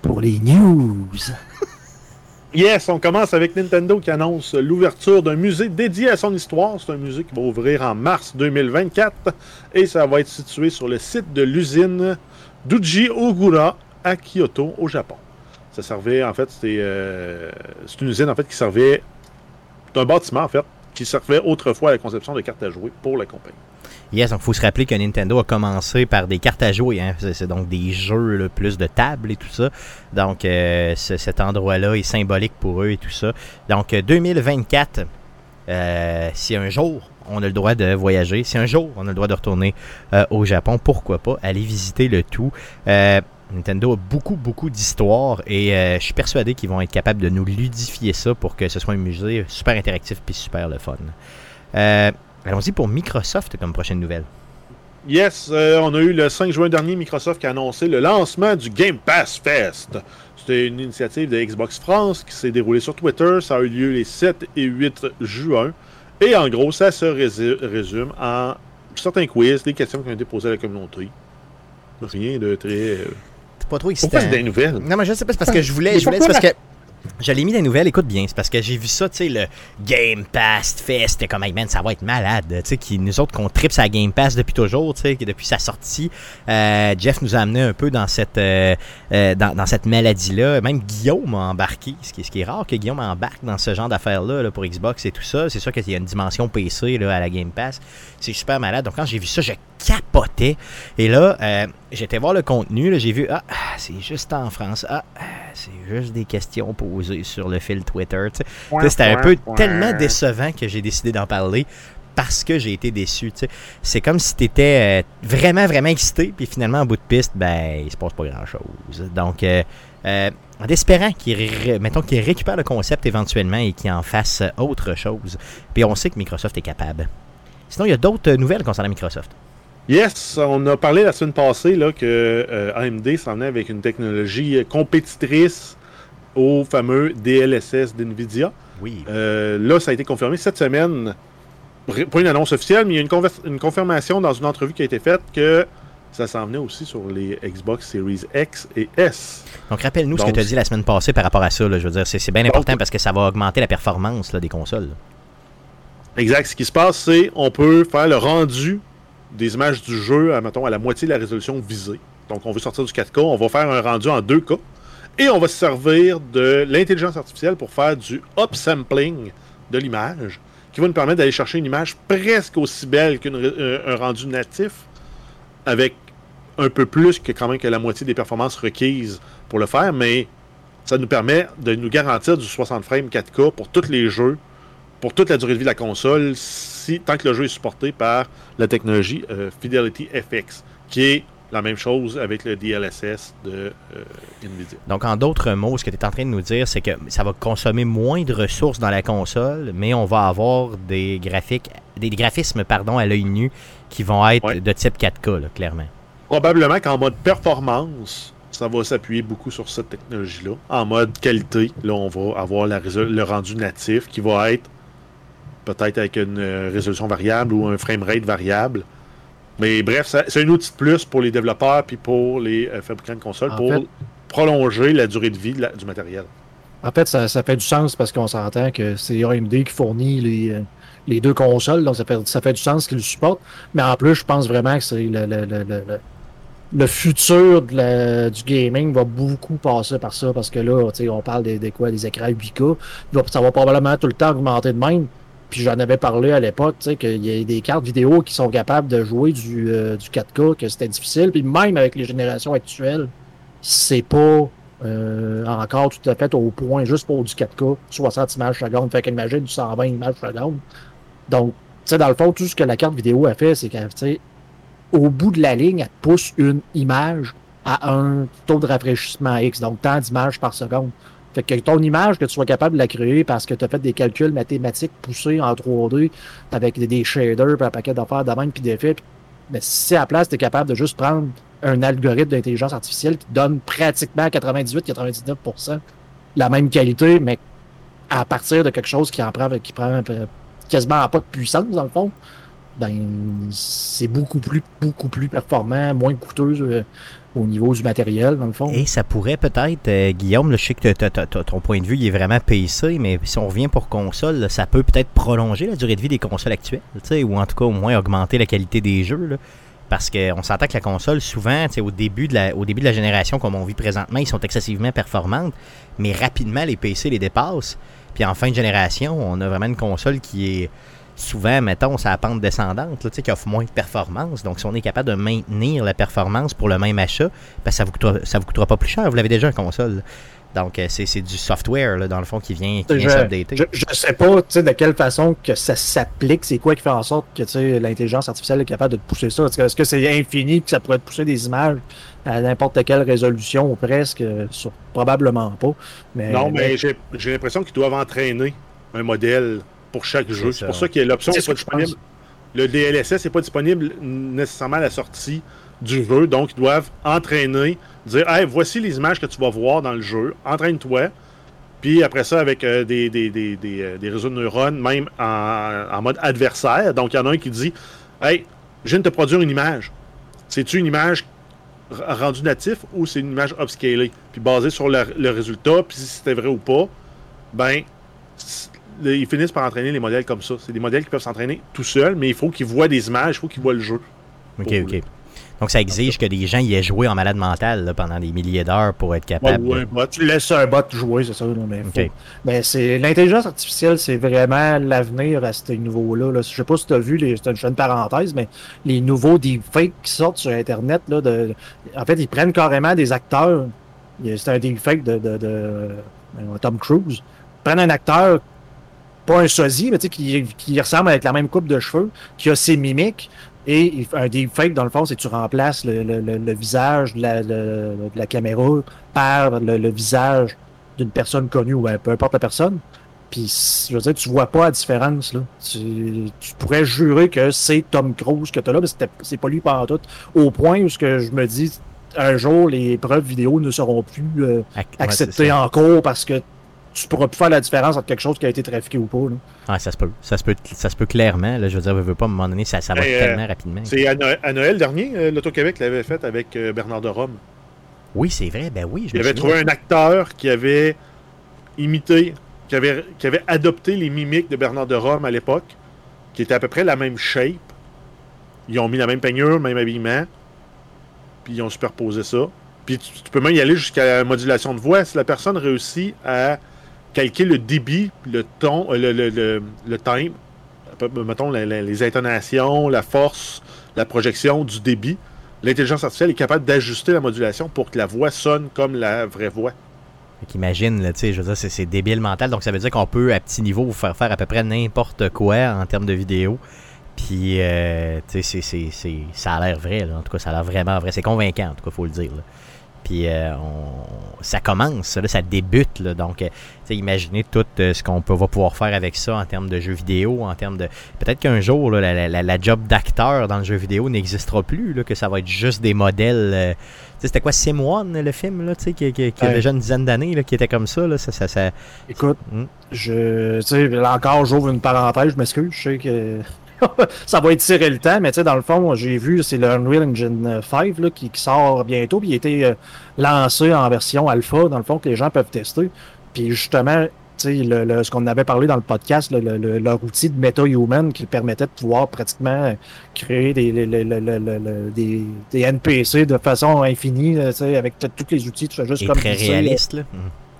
pour les news. Yes, on commence avec Nintendo qui annonce l'ouverture d'un musée dédié à son histoire. C'est un musée qui va ouvrir en mars 2024 et ça va être situé sur le site de l'usine d'Uji Ogura à Kyoto, au Japon. Ça servait, en fait, c'était euh, une usine en fait qui servait d'un bâtiment en fait qui servait autrefois à la conception de cartes à jouer pour la compagnie. Yes, donc il faut se rappeler que Nintendo a commencé par des cartes à jouer. Hein. C'est donc des jeux, là, plus de tables et tout ça. Donc euh, ce- cet endroit-là est symbolique pour eux et tout ça. Donc euh, 2024, euh, si un jour on a le droit de voyager, si un jour on a le droit de retourner euh, au Japon, pourquoi pas aller visiter le tout. Euh, Nintendo a beaucoup, beaucoup d'histoires et euh, je suis persuadé qu'ils vont être capables de nous ludifier ça pour que ce soit un musée super interactif puis super le fun. Euh, Allons-y pour Microsoft comme prochaine nouvelle. Yes, euh, on a eu le 5 juin dernier Microsoft qui a annoncé le lancement du Game Pass Fest. C'était une initiative de Xbox France qui s'est déroulée sur Twitter. Ça a eu lieu les 7 et 8 juin. Et en gros, ça se résu- résume en certains quiz, des questions qui ont été posées à la communauté. Rien de très. euh, C'est pas trop excitant. Pourquoi c'est des nouvelles? Non, mais je sais pas, c'est parce que je voulais. Mais Je voulais c'est parce que. Je l'ai mis des nouvelles, écoute bien, c'est parce que j'ai vu ça, tu sais, le Game Pass Fest, c'était comme, hey man, ça va être malade, tu sais, qui, nous autres qu'on tripe sa Game Pass depuis toujours, tu sais, depuis sa sortie, euh, Jeff nous a amené un peu dans cette, euh, euh, dans, cette maladie-là, même Guillaume a embarqué, ce qui, ce qui est rare que Guillaume embarque dans ce genre d'affaires-là, là, pour Xbox et tout ça, c'est sûr qu'il y a une dimension PC, là, à la Game Pass, c'est super malade, donc quand j'ai vu ça, je capotais, et là, euh, j'étais voir le contenu, là, j'ai vu, ah, c'est juste en France, ah, c'est juste des questions posées sur le fil Twitter. C'était un peu tellement décevant que j'ai décidé d'en parler parce que j'ai été déçu. C'est comme si tu étais vraiment, vraiment excité, puis finalement, en bout de piste, ben, il se passe pas grand-chose. Donc, euh, euh, en espérant qu'il mettons qu'il récupère le concept éventuellement et qu'il en fasse autre chose. Puis on sait que Microsoft est capable. Sinon, il y a d'autres nouvelles concernant Microsoft. Yes, on a parlé la semaine passée là, que euh, AMD s'en venait avec une technologie euh, compétitrice au fameux DLSS d'NVIDIA. Oui. Euh, là, ça a été confirmé cette semaine. Pas une annonce officielle, mais il y a une, une confirmation dans une entrevue qui a été faite que ça s'en venait aussi sur les Xbox Series X et S. Donc, rappelle-nous ce que tu as dit la semaine passée par rapport à ça. là. Je veux dire, c'est bien important parce que ça va augmenter la performance là, des consoles. là. Exact. Ce qui se passe, c'est on peut faire le rendu des images du jeu à, mettons, à la moitié de la résolution visée. Donc, on veut sortir du 4K, on va faire un rendu en 2K. Et on va se servir de l'intelligence artificielle pour faire du upsampling de l'image, qui va nous permettre d'aller chercher une image presque aussi belle qu'un rendu natif, avec un peu plus que quand même que la moitié des performances requises pour le faire, mais ça nous permet de nous garantir du 60 frames 4K pour tous les jeux, pour toute la durée de vie de la console, si, tant que le jeu est supporté par la technologie euh, Fidelity FX, qui est la même chose avec le DLSS de euh, NVIDIA. Donc, en d'autres mots, ce que tu es en train de nous dire, c'est que ça va consommer moins de ressources dans la console, mais on va avoir des graphiques, des graphismes pardon, à l'œil nu qui vont être Ouais. de type 4K, là, clairement. Probablement qu'en mode performance, ça va s'appuyer beaucoup sur cette technologie-là. En mode qualité, là, on va avoir la le rendu natif qui va être peut-être avec une euh, résolution variable ou un framerate variable. Mais bref, c'est un outil de plus pour les développeurs puis pour les euh, fabricants de consoles En pour fait- prolonger la durée de vie de la- du matériel. En fait, ça, ça fait du sens parce qu'on s'entend que c'est AMD qui fournit les, euh, les deux consoles, donc ça fait, ça fait du sens qu'ils le supportent. Mais en plus, je pense vraiment que c'est le, le, le, le, futur de la- du gaming va beaucoup passer par ça parce que là, on parle des, des quoi, des écrans 8K. Il va- Ça va probablement tout le temps augmenter de même. Puis j'en avais parlé à l'époque, tu sais, qu'il y a des cartes vidéo qui sont capables de jouer du, euh, du 4K, que c'était difficile. Puis même avec les générations actuelles, c'est pas euh, encore tout à fait au point, juste pour du 4K, 60 images seconde. Fait qu'imagine du 120 images seconde. Donc, tu sais, dans le fond, tout ce que la carte vidéo a fait, c'est qu'elle, tu sais, au bout de la ligne, elle pousse une image à un taux de rafraîchissement X, donc tant d'images par seconde. Fait que ton image, que tu sois capable de la créer parce que tu as fait des calculs mathématiques poussés en 3D avec des, shaders, puis un paquet d'affaires de même, puis d'effets. Mais si à la place, tu es capable de juste prendre un algorithme d'intelligence artificielle qui donne pratiquement 98-99% la même qualité, mais à partir de quelque chose qui en prend, qui prend euh, quasiment pas de puissance, dans le fond, ben, c'est beaucoup plus, beaucoup plus performant, moins coûteux euh, au niveau du matériel, dans le fond. Et ça pourrait peut-être, euh, Guillaume, je sais que ton point de vue est vraiment PC, mais si on revient pour console, ça peut peut-être prolonger la durée de vie des consoles actuelles, ou en tout cas au moins augmenter la qualité des jeux. Parce qu'on s'entend que la console, souvent, au début, de la, au début de la génération, comme on vit présentement, ils sont excessivement performantes, mais rapidement, les PC les dépassent. Puis en fin de génération, on a vraiment une console qui est souvent, mettons, sa pente descendante, là, tu sais, qui offre moins de performance. Donc, si on est capable de maintenir la performance pour le même achat, ben, ça vous coûtera, ça vous coûtera pas plus cher. Vous l'avez déjà, une console. là. Donc, euh, c'est c'est du software, là, dans le fond, qui vient, qui vient je, s'updater. je, je sais pas tu sais, de quelle façon que ça s'applique, c'est quoi qui fait en sorte que tu sais, l'intelligence artificielle est capable de te pousser ça? Est-ce que- c'est infini et que ça pourrait te pousser des images à n'importe quelle résolution ou presque? sur- probablement pas. Mais, Non, mais j'ai j'ai l'impression qu'ils doivent entraîner un modèle pour chaque jeu. C'est pour ça que l'option n'est pas disponible. Le DLSS n'est pas disponible nécessairement à la sortie du jeu. Donc, ils doivent entraîner, dire Hey, voici les images que tu vas voir dans le jeu. Entraîne-toi. Puis après ça, avec euh, des, des, des, des, euh, des réseaux de neurones, même en, en mode adversaire. Donc, il y en a un qui dit Hey, je viens de te produire une image. C'est-tu une image rendue natif ou c'est une image upscalée? Puis basé sur le, le résultat, puis si c'était vrai ou pas, ben, ils finissent par entraîner les modèles comme ça. C'est des modèles qui peuvent s'entraîner tout seuls, mais il faut qu'ils voient des images, il faut qu'ils voient le jeu. OK, OK. Donc, ça exige que des gens y aient joué en malade mental là, pendant des milliers d'heures pour être Ouais, capable. de- tu laisses un bot jouer, c'est ça. là, mais. Ben, c'est l'intelligence artificielle, c'est vraiment l'avenir à ce niveau-là. Là. Je sais pas si tu as vu, les, c'est une, une parenthèse, mais les nouveaux deepfakes qui sortent sur Internet, là, de, en fait, ils prennent carrément des acteurs. C'est un deepfake de, de, de, euh, Tom Cruise. Ils prennent un acteur, pas un sosie, mais tu sais, qui, qui ressemble avec la même coupe de cheveux, qui a ses mimiques. Et un deepfake, dans le fond, c'est que tu remplaces le, le- le- le visage de la, de la caméra par le, visage d'une personne connue ou ben, peu importe la personne. Puis, je veux dire, tu vois pas la différence. Là. Tu, tu pourrais jurer que c'est Tom Cruise que tu as là, mais c'est pas lui par tout. Au point où ce que je me dis, un jour, les preuves vidéo ne seront plus euh, ouais, acceptées en cours parce que tu pourras plus faire la différence entre quelque chose qui a été trafiqué ou pas. Là. Ouais, ça se peut. Ça se peut, ça se peut clairement. Là, je veux dire, je veux pas, à un moment donné, ça, ça va Hey, euh, tellement rapidement. C'est à, Noël- à Noël dernier, euh, l'Auto-Québec l'avait fait avec euh, Bernard de Rome. Oui, c'est vrai. Ben oui, je Il avait trouvé un acteur qui avait imité, qui avait, qui avait adopté les mimiques de Bernard de Rome à l'époque, qui était à peu près la même shape. Ils ont mis la même peignure, même habillement, puis ils ont superposé ça. Puis tu, tu peux même y aller jusqu'à la modulation de voix. Si la personne réussit à calquer le débit, le ton, euh, le, le, le, le timbre, peu- mettons les intonations, la force, la projection du débit, l'intelligence artificielle est capable d'ajuster la modulation pour que la voix sonne comme la vraie voix. Fait qu'imagine, là, je veux dire, c'est- débile mental. Donc, ça veut dire qu'on peut, à petit niveau, vous faire faire à peu près n'importe quoi en termes de vidéo. Puis, euh, tu sais, ça a l'air vrai. En tout cas, ça a l'air vraiment vrai. C'est convaincant, en tout cas, faut le dire. Puis, euh, on- ça commence, là, ça débute. Là, donc, euh, imaginez tout euh, ce qu'on peut, va pouvoir faire avec ça en termes de jeux vidéo, en termes de... Peut-être qu'un jour, là, la, la- la- la job d'acteur dans le jeu vidéo n'existera plus, que ça va être juste des modèles... euh, c'était quoi, Sim One, le film, là, qui, qui- qui a déjà une dizaine d'années, qui était comme ça, là, ça... ça, ça- Écoute, Hmm? je, là encore, j'ouvre une parenthèse, je m'excuse, je sais que ça va étirer le temps, mais tu sais, dans le fond, j'ai vu, c'est le Unreal Engine 5 là, qui, qui sort bientôt, puis il a été euh, lancé en version alpha, dans le fond, que les gens peuvent tester. Puis justement, tu sais, le, le- ce qu'on avait parlé dans le podcast, le- le- le- leur outil de MetaHuman qui permettait de pouvoir pratiquement créer des, des, des NPC de façon infinie, sais, avec tous les outils, tu fais juste comme très réaliste, là.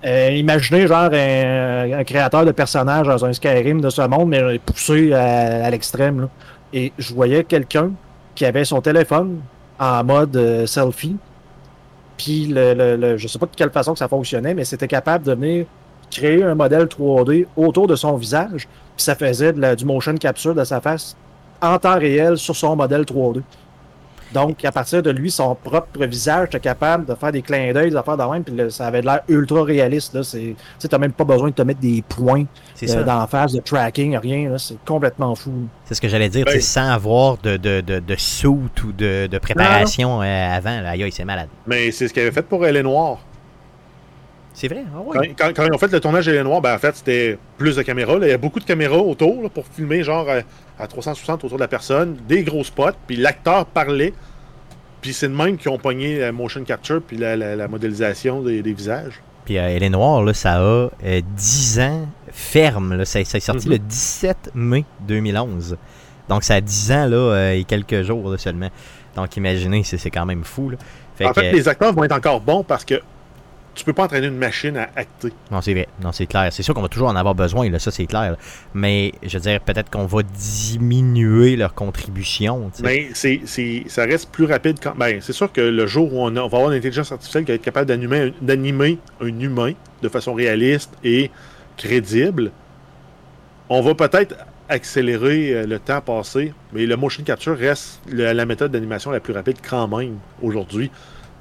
Euh, imaginez genre un, créateur de personnages dans un Skyrim de ce monde, mais poussé à, à l'extrême. Et je voyais quelqu'un qui avait son téléphone en mode euh, selfie. Puis le, le, je sais pas de quelle façon que ça fonctionnait, mais c'était capable de venir créer un modèle 3D autour de son visage. Puis ça faisait du motion capture de sa face en temps réel sur son modèle 3D. Donc, à partir de lui, son propre visage, tu capable de faire des clins d'œil, des affaires de même, puis le- ça avait l'air ultra réaliste. là. C'est- Tu n'as même pas besoin de te mettre des points C'est euh, ça. dans la phase de tracking, rien. là. C'est complètement fou. C'est ce que j'allais dire, Ben- tu sais, sans avoir de, de, de, de suit ou de, de préparation euh, avant. Là, aïe, aïe, c'est malade. Mais c'est ce qu'il avait fait pour Elle est Noire. C'est vrai? Ah Quand, ouais. quand- quand ils ont fait le tournage est Noire, ben, en fait, c'était plus de caméras. là. Il y a beaucoup de caméras autour là, pour filmer, genre euh, à 360 autour de la personne, des gros spots, puis l'acteur parlait. Puis c'est de même qu'ils ont pogné la motion capture puis la, la- la modélisation des, des visages. Puis euh, Elle est noire, là, ça a euh, 10 ans ferme. Là, ça, ça est sorti Mhm. le 17 mai 2011. Donc ça a 10 ans là, euh, et quelques jours là, seulement. Donc imaginez, c'est c'est quand même fou. Là. Fait en que, fait, les acteurs vont être encore bons parce que tu peux pas entraîner une machine à acter. Non, c'est vrai. Non, c'est clair. C'est sûr qu'on va toujours en avoir besoin, là, ça c'est clair. là. Mais je veux dire, peut-être qu'on va diminuer leur contribution. Mais c'est, c'est- ça reste plus rapide quand. Ben, c'est sûr que le jour où on, a- on va avoir l'intelligence artificielle qui va être capable d'animer, un- d'animer un humain de façon réaliste et crédible, on va peut-être accélérer euh, le temps passé, mais le motion capture reste la méthode d'animation la plus rapide quand même aujourd'hui.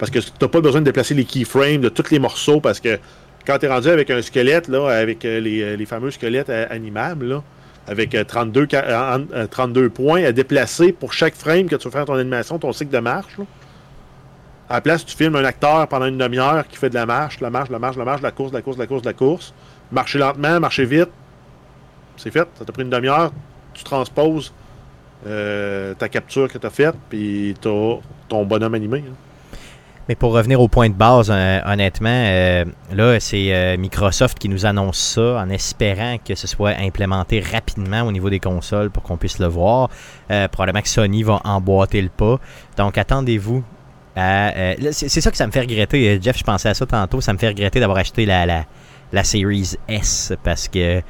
Parce que tu n'as pas besoin de déplacer les keyframes de tous les morceaux parce que quand tu es rendu avec un squelette, là, avec euh, les, euh, les fameux squelettes euh, animables, là, avec euh, 32, ca- euh, en- euh, 32 points à déplacer pour chaque frame que tu veux faire ton animation, ton cycle de marche. À la place, tu filmes un acteur pendant une demi-heure qui fait de la marche, la marche, la marche, la marche, la course, la course, la course, la course. Marcher lentement, marcher vite. C'est fait. Ça t'a pris une demi-heure. Tu transposes ta capture que tu as faite, puis ton bonhomme animé. Mais pour revenir au point de base, euh, honnêtement, euh, là, c'est euh, Microsoft qui nous annonce ça en espérant que ce soit implémenté rapidement au niveau des consoles pour qu'on puisse le voir. Probablement que Sony va emboîter le pas. Donc, attendez-vous c'est ça que ça me fait regretter. Jeff, je pensais à ça tantôt. Ça me fait regretter d'avoir acheté la, la, la Series S parce que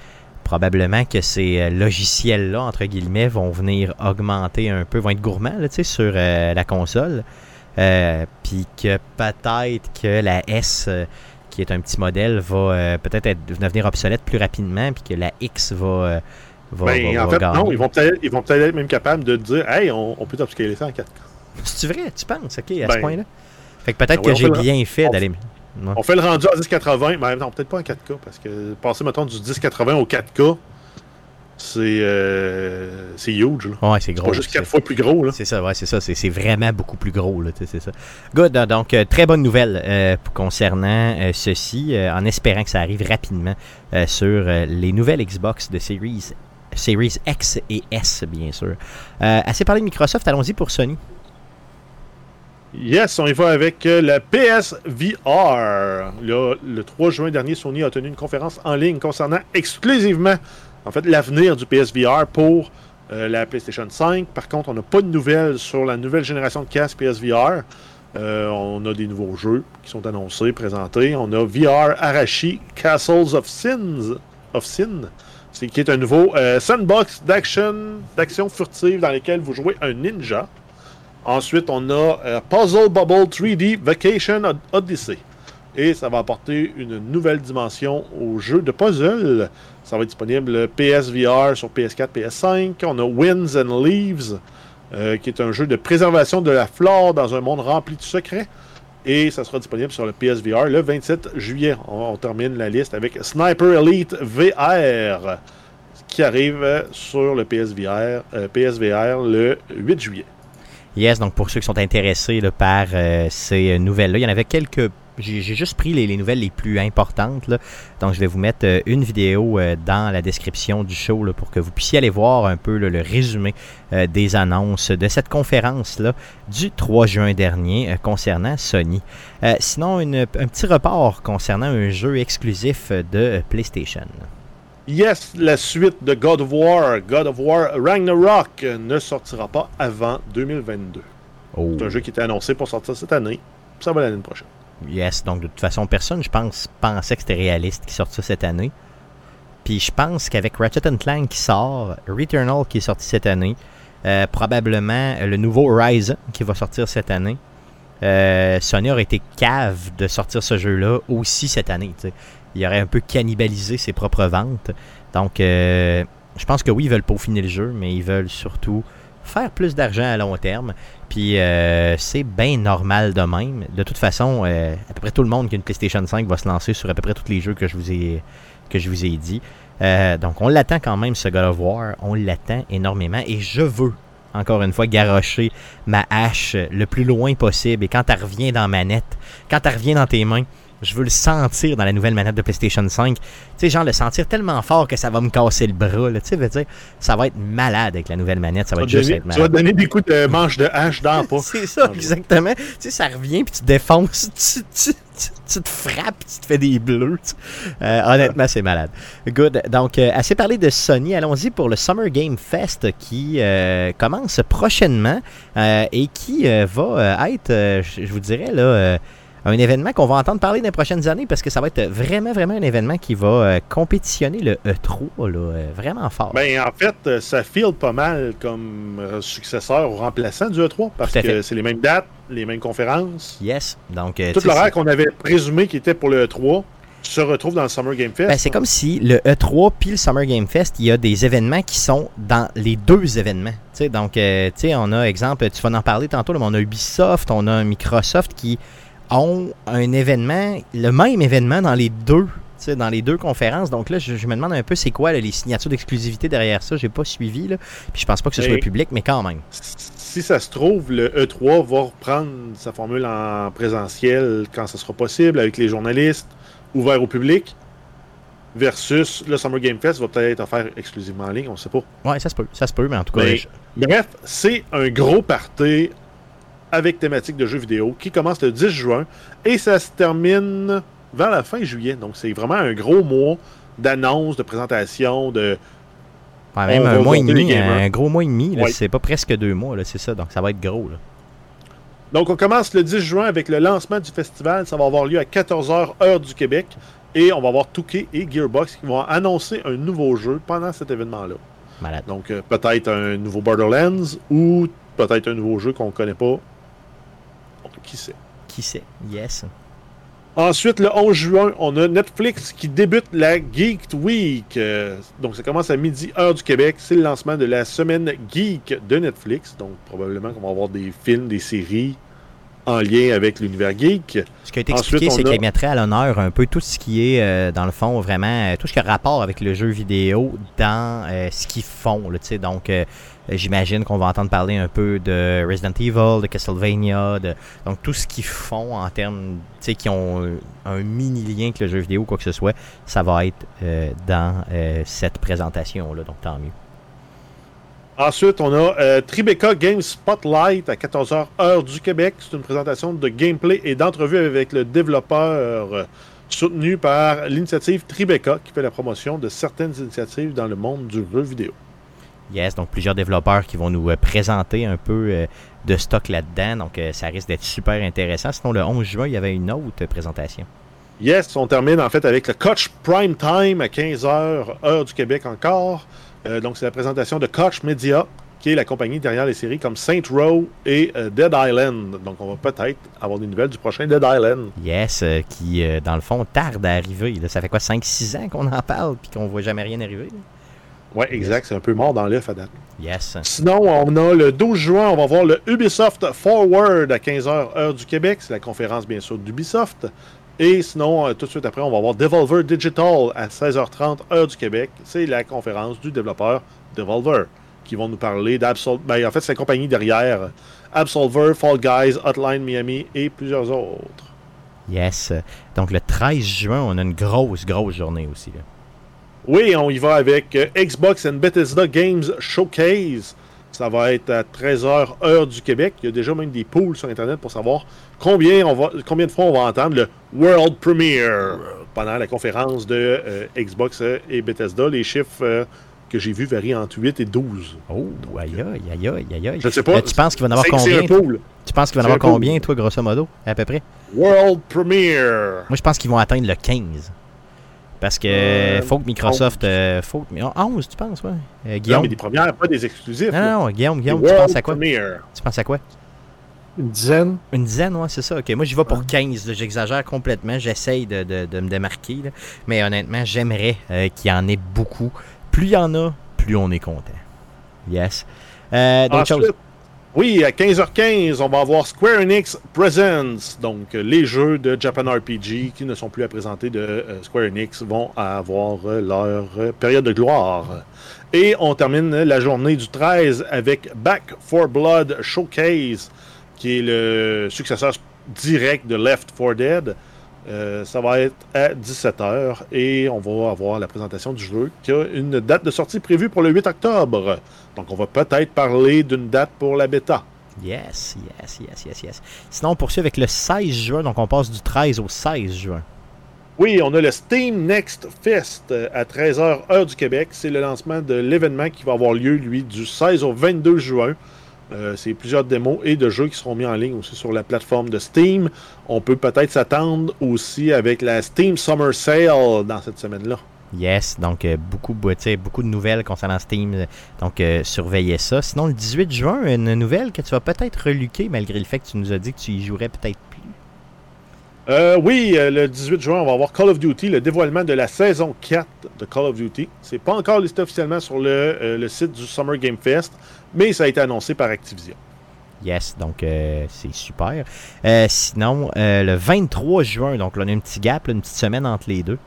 probablement que ces logiciels-là, entre guillemets, vont venir augmenter un peu, vont être gourmands là, sur la console. Euh, Puis que peut-être que la S, euh, qui est un petit modèle, va euh, peut-être être, devenir obsolète plus rapidement, puis que la X va, euh, va, Ben, va- en va fait, non, ils vont peut-être être même capables de dire Hey, on, on peut upscaler ça en 4K. C'est vrai, tu penses, ok, à ce Ben, point-là? Fait que peut-être ben que j'ai bien fait d'aller. On fait le rendu à 1080, mais non, peut-être pas en 4K, parce que passer, mettons, du 1080 au 4K, c'est euh, huge. là. Ouais, c'est gros. pas juste 4 fois plus gros. Là. C'est ça, ouais, c'est ça. C'est c'est vraiment beaucoup plus gros, là, c'est ça. Good, donc, euh, très bonne nouvelle euh, concernant euh, ceci, en espérant que ça arrive rapidement sur les nouvelles Xbox de Series, Series X et S, bien sûr. Assez parlé de Microsoft, allons-y pour Sony. Yes, on y va avec la PSVR. Là, le 3 juin dernier, Sony a tenu une conférence en ligne concernant exclusivement en fait, l'avenir du PSVR pour euh, la PlayStation 5. Par contre, on n'a pas de nouvelles sur la nouvelle génération de casques PSVR. Euh, on a des nouveaux jeux qui sont annoncés, présentés. On a VR Arashi Castles of Sins, of Sin, c'est qui est un nouveau euh, sandbox d'action, d'action furtive dans lequel vous jouez un ninja. Ensuite, on a Puzzle Bubble 3D Vacation Od- Odyssey. Et ça va apporter une nouvelle dimension au jeu de puzzle. Ça va être disponible PSVR sur PS4, PS5. On a Winds and Leaves, euh, qui est un jeu de préservation de la flore dans un monde rempli de secrets. Et ça sera disponible sur le PSVR le 27 juillet. On, termine la liste avec Sniper Elite VR, qui arrive euh, sur le PSVR, euh, PSVR le 8 juillet. Yes, donc pour ceux qui sont intéressés par ces nouvelles-là, il y en avait quelques. J'ai juste pris les, les nouvelles les plus importantes. là. Donc, je vais vous mettre euh, une vidéo euh, dans la description du show là, pour que vous puissiez aller voir un peu là, le résumé euh, des annonces de cette conférence-là du 3 juin dernier concernant Sony. Euh, sinon, une- un petit report concernant un jeu exclusif de PlayStation. Yes, la suite de God of War, God of War Ragnarok, ne sortira pas avant 2022. Oh. C'est un jeu qui était annoncé pour sortir cette année. Ça va l'année prochaine. Yes, donc de toute façon, personne, je pense, pensait que c'était réaliste qu'il sorte ça cette année. Puis je pense qu'avec Ratchet Clank qui sort, Returnal qui est sorti cette année, euh, probablement le nouveau Horizon qui va sortir cette année, euh, Sony aurait été cave de sortir ce jeu-là aussi cette année. Il aurait un peu cannibalisé ses propres ventes. Donc, euh, je pense que oui, ils veulent peaufiner le jeu, mais ils veulent surtout faire plus d'argent à long terme. Puis euh, c'est bien normal de même. De toute façon, euh, à peu près tout le monde qui a une PlayStation 5 va se lancer sur à peu près tous les jeux que je vous ai, dit. Euh, donc on l'attend quand même, ce God of War. On l'attend énormément. Et je veux, encore une fois, garrocher ma hache le plus loin possible. Et quand elle revient dans ma manette, quand elle revient dans tes mains, je veux le sentir dans la nouvelle manette de PlayStation 5. Tu sais, genre le sentir tellement fort que ça va me casser le bras. Tu sais, veut dire, ça va être malade avec la nouvelle manette. Ça va être juste donner- être tu vas malade. donner des coups de manche de hache dans pas. C'est ça, exactement. Tu sais, ça revient, puis tu défonces, tu, tu- tu- tu te frappes, tu te fais des bleus. Euh, honnêtement, c'est malade. Good. Donc, euh, assez parlé de Sony. Allons-y pour le Summer Game Fest qui euh, commence prochainement et qui va être, je vous dirais, là, un événement qu'on va entendre parler dans les prochaines années parce que ça va être vraiment, vraiment un événement qui va euh, compétitionner le E3 là, euh, vraiment fort. Ben, en fait, euh, ça file pas mal comme successeur ou remplaçant du E3 parce que c'est les mêmes dates, les mêmes conférences. yes. Donc, Tout l'horaire qu'on avait présumé qui était pour le E3 se retrouve dans le Summer Game Fest. Ben, c'est comme si le E3 puis le Summer Game Fest, il y a des événements qui sont dans les deux événements. Donc, euh, tu sais, on a, exemple, tu vas en parler tantôt, là, mais on a Ubisoft, on a Microsoft qui ont un événement, le même événement dans les deux. Dans les deux conférences. Donc là, je, je me demande un peu c'est quoi là, les signatures d'exclusivité derrière ça. J'ai pas suivi. Là. Puis je pense pas que ce soit Mais- public, mais quand même. Si ça se trouve, le E3 va reprendre sa formule en présentiel quand ce sera possible, avec les journalistes, ouvert au public, versus le Summer Game Fest va peut-être offert exclusivement en ligne, on sait pas. Ouais, ça se peut. Ça se peut, mais en tout cas. Mais- je- Bref, c'est un gros party avec thématique de jeux vidéo qui commence le 10 juin et ça se termine vers la fin juillet. Donc c'est vraiment un gros mois d'annonces, de présentations, de... ouais, même un mois et demi, un gros mois et demi. Ouais. C'est pas presque deux mois, c'est ça. Donc ça va être gros. Là. Donc on commence le 10 juin avec le lancement du festival. Ça va avoir lieu à 14h heure du Québec. Et on va avoir Touquet et Gearbox qui vont annoncer un nouveau jeu pendant cet événement-là. Malade. Donc euh, peut-être un nouveau Borderlands ou peut-être un nouveau jeu qu'on ne connaît pas. Qui sait? Qui sait? Yes. Ensuite, le 11 juin, on a Netflix qui débute la Geek Week. Euh, donc, ça commence à midi, heure du Québec. C'est le lancement de la semaine geek de Netflix. Donc, probablement qu'on va avoir des films, des séries en lien avec l'univers geek. Ce qui a été expliqué, c'est a- qu'il mettrait à l'honneur un peu tout ce qui est, euh, dans le fond, vraiment, euh, tout ce qui a rapport avec le jeu vidéo dans euh, ce qu'ils font. Là, donc, j'imagine qu'on va entendre parler un peu de Resident Evil, de Castlevania, de, donc tout ce qu'ils font en termes, tu sais, qui ont euh, un mini lien avec le jeu vidéo, quoi que ce soit, ça va être euh, dans euh, cette présentation-là. Donc, tant mieux. Ensuite, on a euh, Tribeca Game Spotlight à 14h heure du Québec. C'est une présentation de gameplay et d'entrevue avec le développeur euh, soutenu par l'initiative Tribeca qui fait la promotion de certaines initiatives dans le monde du jeu vidéo. Yes, donc plusieurs développeurs qui vont nous euh, présenter un peu euh, de stock là-dedans. Donc, euh, ça risque d'être super intéressant. Sinon, le 11 juin, il y avait une autre présentation. Yes, on termine en fait avec le Koch Prime Time à 15h, heure du Québec encore. Euh, donc, c'est la présentation de Koch Media, qui est la compagnie derrière les séries comme Saint Row et euh, Dead Island. Donc, on va peut-être avoir des nouvelles du prochain Dead Island. Yes, euh, qui, dans le fond, tarde à arriver. Là, ça fait quoi, 5-6 ans qu'on en parle puis qu'on voit jamais rien arriver? là? Ouais, exact, c'est un peu mort dans l'œuf à date. Yes. Sinon, on a le 12 juin, on va voir le Ubisoft Forward à 15h, heure du Québec. C'est la conférence, bien sûr, d'Ubisoft. Et sinon, euh, tout de suite après, on va voir Devolver Digital à 16h30, heure du Québec. C'est la conférence du développeur Devolver qui vont nous parler d'Absol... Ben, en fait, c'est la compagnie derrière Absolver, Fall Guys, Hotline Miami et plusieurs autres. Yes. Donc, le 13 juin, on a une grosse, grosse journée aussi. là. Oui, on y va avec euh, Xbox and Bethesda Games Showcase. Ça va être à 13h heure du Québec. Il y a déjà même des pools sur Internet pour savoir combien, on va, combien de fois on va entendre le World Premiere pendant la conférence de euh, Xbox euh, et Bethesda. Les chiffres euh, que j'ai vus varient entre 8 et 12. Oh, aïe, aïe, aïe, aïe, aïe. Je sais pas. Euh, tu penses qu'il va en avoir combien? Tu penses qu'il va en avoir pool. combien, toi, grosso modo, à peu près? World Premiere. Moi, je pense qu'ils vont atteindre le 15. Parce que Euh, faut que Microsoft. euh, faut que- 11, tu penses, ouais. Euh, Non, Guillaume? mais des premières, pas des exclusifs. Non, non, Guillaume, Guillaume, tu penses à quoi? Premiere. Tu penses à quoi? Une dizaine. Une dizaine, ouais, c'est ça. Ok, moi j'y vais pour Ouais. 15. là. J'exagère complètement. J'essaye de, de- de me démarquer. là. Mais honnêtement, j'aimerais euh, qu'il y en ait beaucoup. Plus il y en a, plus on est content. Yes. Euh, D'autres choses? Oui, à 15h15, on va avoir Square Enix Presents. Donc, les jeux de Japan RPG qui ne sont plus à présenter de euh, Square Enix vont avoir euh, leur euh, période de gloire. Et on termine la journée du 13 avec Back for Blood Showcase, qui est le successeur direct de Left 4 Dead. Euh, ça va être à 17h et on va avoir la présentation du jeu qui a une date de sortie prévue pour le 8 octobre. Donc on va peut-être parler d'une date pour la bêta. Yes, yes, yes, yes, yes. Sinon, on poursuit avec le 16 juin, donc on passe du 13 au 16 juin. Oui, on a le Steam Next Fest euh, à 13h heure du Québec. C'est le lancement de l'événement qui va avoir lieu, lui, du 16 au 22 juin. Euh, c'est plusieurs démos et de jeux qui seront mis en ligne aussi sur la plateforme de Steam. On peut peut-être s'attendre aussi avec la Steam Summer Sale dans cette semaine-là. Yes, donc euh, beaucoup, beaucoup de nouvelles concernant Steam, euh, donc euh, surveillez ça. Sinon, le 18 juin, une nouvelle que tu vas peut-être reluquer malgré le fait que tu nous as dit que tu y jouerais peut-être plus. Euh, oui, euh, le 18 juin, on va avoir Call of Duty, le dévoilement de la saison 4 de Call of Duty. C'est pas encore listé officiellement sur le, euh, le site du Summer Game Fest, mais ça a été annoncé par Activision. Yes, donc euh, c'est super. Euh, sinon, le 23 juin, donc là, on a un petit gap, là, une petite semaine entre les deux.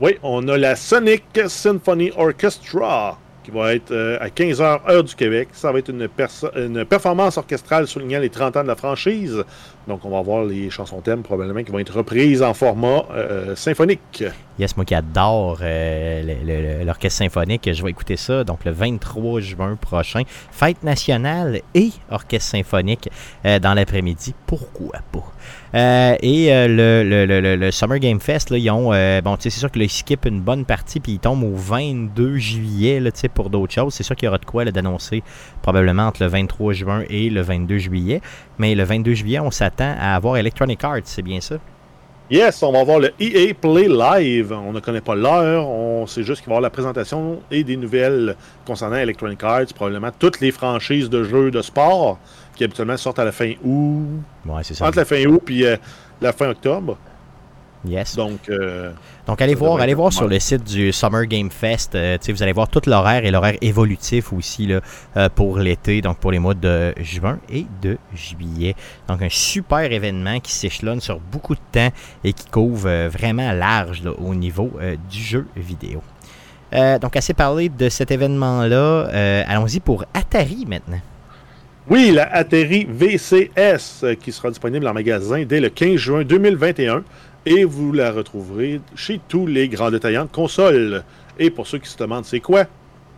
Oui, on a la Sonic Symphony Orchestra qui va être euh, à 15h heure du Québec. Ça va être une, performance orchestrale soulignant les 30 ans de la franchise. Donc on va voir les chansons thèmes probablement qui vont être reprises en format euh, symphonique. Yes, moi qui adore euh, l'orchestre symphonique, je vais écouter ça donc le 23 juin prochain. Fête nationale et orchestre symphonique dans l'après-midi. Pourquoi pas? Euh, et euh, le, le- le- le- Summer Game Fest, ils ont. euh, bon, c'est sûr que ils skippent une bonne partie, puis ils tombent au 22 juillet, là, pour d'autres choses. C'est sûr qu'il y aura de quoi d'annoncer probablement entre le 23 juin et le 22 juillet. Mais le 22 juillet, on s'attend à avoir Electronic Arts, c'est bien ça? Yes, on va avoir le EA Play Live. On ne connaît pas l'heure. On sait juste qu'il va y avoir la présentation et des nouvelles concernant Electronic Arts. Probablement toutes les franchises de jeux de sport qui habituellement sortent à la fin août. Ouais, c'est ça. Entre la fin août et la fin octobre. Yes. Donc, euh, Donc allez voir, allez voir sur le site du Summer Game Fest. euh, vous allez voir tout l'horaire et l'horaire évolutif aussi là, euh, pour l'été, donc pour les mois de juin et de juillet. Donc un super événement qui s'échelonne sur beaucoup de temps et qui couvre euh, vraiment large là, au niveau euh, du jeu vidéo. Euh, donc assez parlé de cet événement-là, euh, allons-y pour Atari maintenant. Oui, la Atari VCS euh, qui sera disponible en magasin dès le 15 juin 2021 et vous la retrouverez chez tous les grands détaillants de consoles. Et pour ceux qui se demandent c'est quoi,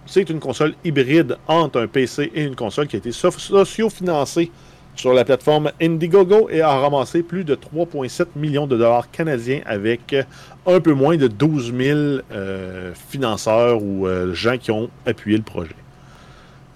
c'est une console hybride entre un PC et une console qui a été socio-financée sur la plateforme Indiegogo et a ramassé plus de 3,7 millions de dollars canadiens avec euh, un peu moins de 12 000 euh, financeurs ou gens qui ont appuyé le projet.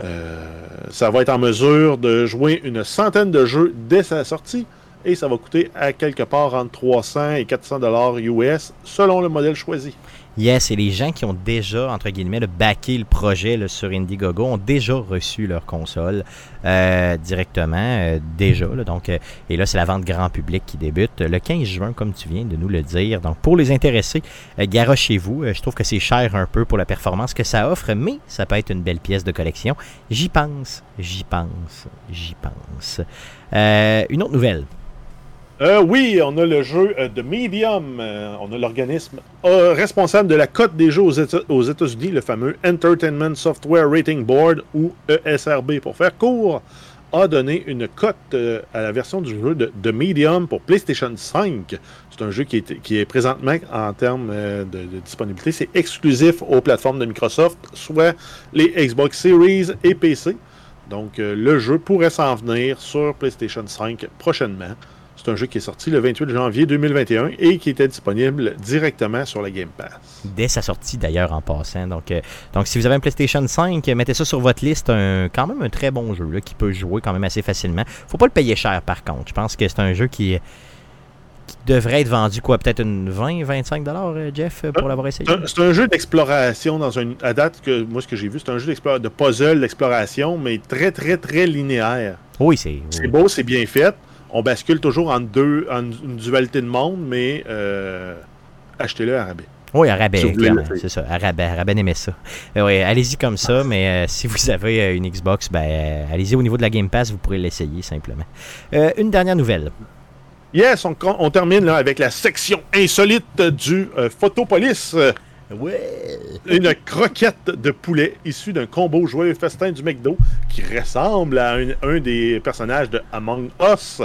Euh, ça va être en mesure de jouer une centaine de jeux dès sa sortie et ça va coûter à quelque part entre 300 et 400 dollars US selon le modèle choisi. Yes, et les gens qui ont déjà, entre guillemets, le backé le projet sur Indiegogo ont déjà reçu leur console euh, directement, euh, déjà. donc, euh, et là, c'est la vente grand public qui débute le 15 juin, comme tu viens de nous le dire. Donc, pour les intéressés, garochez-vous. Je trouve que c'est cher un peu pour la performance que ça offre, mais ça peut être une belle pièce de collection. J'y pense, j'y pense, j'y pense. Une autre nouvelle. Euh, oui, on a le jeu euh, de Medium. Euh, on a l'organisme responsable de la cote des jeux aux Éta- aux États-Unis, le fameux Entertainment Software Rating Board, ou ESRB pour faire court, a donné une cote à la version du jeu de, Medium pour PlayStation 5. C'est un jeu qui est, présentement, en termes de, disponibilité, c'est exclusif aux plateformes de Microsoft, soit les Xbox Series et PC. Donc, le jeu pourrait s'en venir sur PlayStation 5 prochainement. C'est un jeu qui est sorti le 28 janvier 2021 et qui était disponible directement sur la Game Pass. dès sa sortie d'ailleurs en passant. Donc, euh, donc si vous avez un PlayStation 5, euh, mettez ça sur votre liste. Un, quand même un très bon jeu là, qui peut jouer quand même assez facilement. Faut pas le payer cher par contre. Je pense que c'est un jeu qui, qui devrait être vendu quoi Peut-être une 20-25$ euh, Jeff euh, pour l'avoir essayé? C'est un- C'est jeu d'exploration dans une. À date, que moi ce que j'ai vu, c'est un jeu de puzzle, d'exploration, mais très très très linéaire. Oui, c'est. C'est oui. beau, c'est bien fait. On bascule toujours en deux, en une dualité de monde, mais euh, achetez-le à rabais. Oui, à rabais. C'est ça, à rabais. À rabais aimait ça. Euh, ouais, allez-y comme ça, mais euh, si vous avez une Xbox, ben, allez-y au niveau de la Game Pass, vous pourrez l'essayer simplement. Une dernière nouvelle. Yes, on, on termine là, avec la section insolite du Photopolis. Ouais. Une croquette de poulet issue d'un combo joyeux festin du McDo qui ressemble à un, un des personnages de Among Us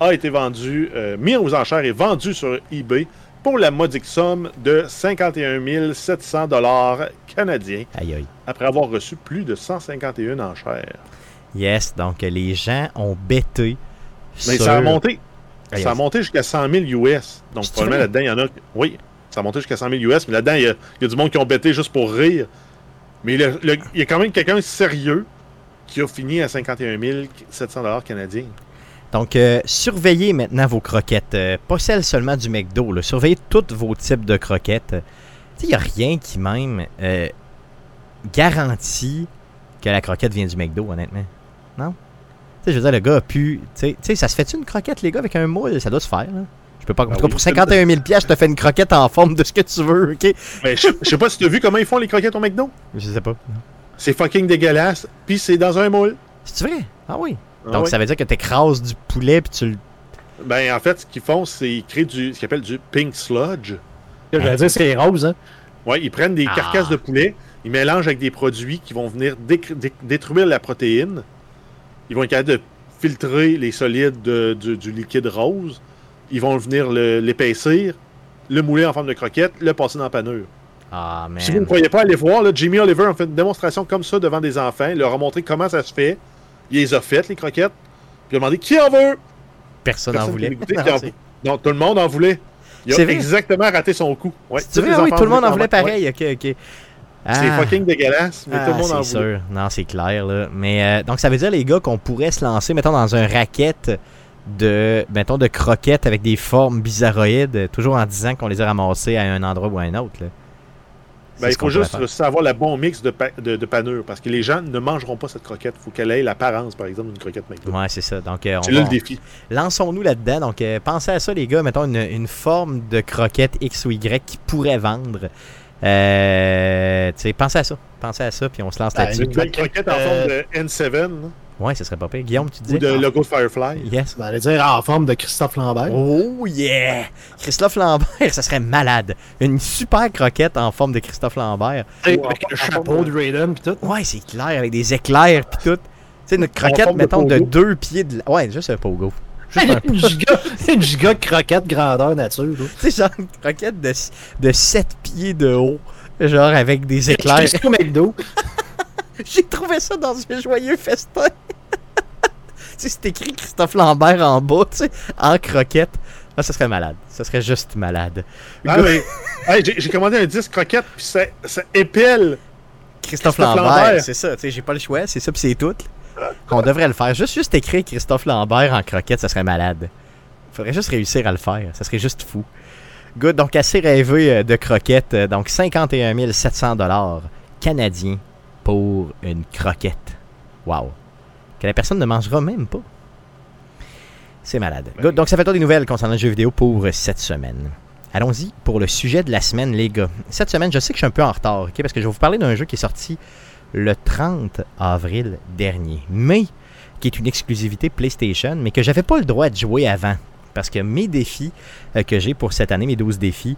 a été vendu, euh, mis aux enchères et vendu sur eBay pour la modique somme de 51 700 dollars canadiens Aïe aïe. après avoir reçu plus de 151 enchères. Yes, donc les gens ont bêté. Mais sur- ça a monté. Aïe, Ça a monté jusqu'à 100 000 US. Donc, probablement là-dedans, il y en a. Oui, ça a monté jusqu'à 100 000 US, mais là-dedans, il y, a, du monde qui ont bêté juste pour rire. Mais il y a quand même quelqu'un sérieux qui a fini à 51 700 canadiens. Donc, euh, surveillez maintenant vos croquettes. Euh, pas celles seulement du McDo. Surveillez tous vos types de croquettes. Il n'y a rien qui même euh, garantit que la croquette vient du McDo, honnêtement. Non? Tu sais, je veux dire, le gars a pu... Tu sais- tu sais, ça se fait une croquette, les gars, avec un moule? Ça doit se faire. Je peux pas... En tout cas, oui. pour 51 000 piastres, je te fais une croquette en forme de ce que tu veux, OK? Mais je, je sais pas si tu as vu comment ils font les croquettes au McDo. Je sais pas. C'est fucking dégueulasse. Puis c'est dans un moule. C'est vrai? Ah oui. Ah Donc, ça veut dire que tu écrases du poulet puis tu le... Ben, en fait, ce qu'ils font, c'est qu'ils créent du, ce qu'ils appellent du pink sludge. J'allais dire, c'est rose, hein? Ouais, ils prennent des Ah. carcasses de poulet, ils mélangent avec des produits qui vont venir dé- détruire la protéine. Ils vont être capables de filtrer les solides de- du, du liquide rose. Ils vont venir l'épaissir, le mouler en forme de croquette, le passer dans la panure. Ah. Si vous ne croyez pas, allez voir. Là, Jimmy Oliver a fait une démonstration comme ça devant des enfants. Il leur a montré comment ça se fait. Il les a faites, les croquettes. Puis il a demandé qui en veut? Personne n'en voulait. Non, en- tout le monde en voulait. Il C'est a exactement raté son coup. Ouais, tous vrai, les oui, tout le monde en voulait pareil. Ok, ok. C'est Ah. fucking dégueulasse, mais tout le Ah, monde en voulait. sûr. Non, c'est clair, là. Mais euh, donc, ça veut dire, les gars, qu'on pourrait se lancer, mettons, dans un racket de, mettons, de croquettes avec des formes bizarroïdes, euh, toujours en disant qu'on les a ramassées à un endroit ou à un autre, là. Ben, il faut juste savoir le bon mix de, pa- de, de panure parce que les gens ne mangeront pas cette croquette. Il faut qu'elle ait l'apparence, par exemple, d'une croquette McDo. Ouais, c'est ça. Donc, euh, on C'est là va- le défi. lançons-nous là-dedans. Donc, euh, pensez à ça, les gars. Mettons une, une forme de croquette X ou Y qui pourrait vendre. Euh, tu sais, pensez à ça. Pensez à ça, puis on se lance Ben, là-dessus. Une belle croquette en Euh, forme de N7 là, Ouais, ce serait pas pire. Guillaume, tu ou disais? de logo de Firefly. Yes. On allait dire en forme de Christophe Lambert. Oh yeah! Christophe Lambert, ça serait malade. Une super croquette en forme de Christophe Lambert. Ou avec le chapeau de- de Raiden pis tout. Ouais, c'est clair, avec des éclairs pis tout. Tu sais, une croquette, de mettons, de, deux pieds de... Ouais, juste un pogo. Juste un... une, giga, une giga croquette grandeur nature. là. Tu sais, genre une croquette de, de 7 pieds de haut. Genre avec des éclairs. J'ai trouvé ça dans un joyeux festin. Tu sais, c'est écrit Christophe Lambert en bas, tu sais, en croquette. Ah, ça serait malade. Ça serait juste malade. Ah, hey, j'ai commandé un disque croquette, puis ça, ça épelle. Christophe, Christophe Lambert, Lambert. c'est ça, tu sais, j'ai pas le choix, c'est ça, puis c'est tout. On devrait le faire. Juste, juste écrire Christophe Lambert en croquette, ça serait malade. Faudrait juste réussir à le faire, ça serait juste fou. Good, donc assez rêvé euh, de croquette, euh, donc 51 700 dollars canadiens pour une croquette. Wow. Que la personne ne mangera même pas. C'est malade. Good, donc ça fait toi des nouvelles concernant le jeu vidéo pour cette semaine. Allons-y pour le sujet de la semaine, les gars. Cette semaine, je sais que je suis un peu en retard, ok, parce que je vais vous parler d'un jeu qui est sorti le 30 avril dernier, mais qui est une exclusivité PlayStation, mais que j'avais pas le droit de jouer avant. Parce que mes défis euh, que j'ai pour cette année, mes 12 défis,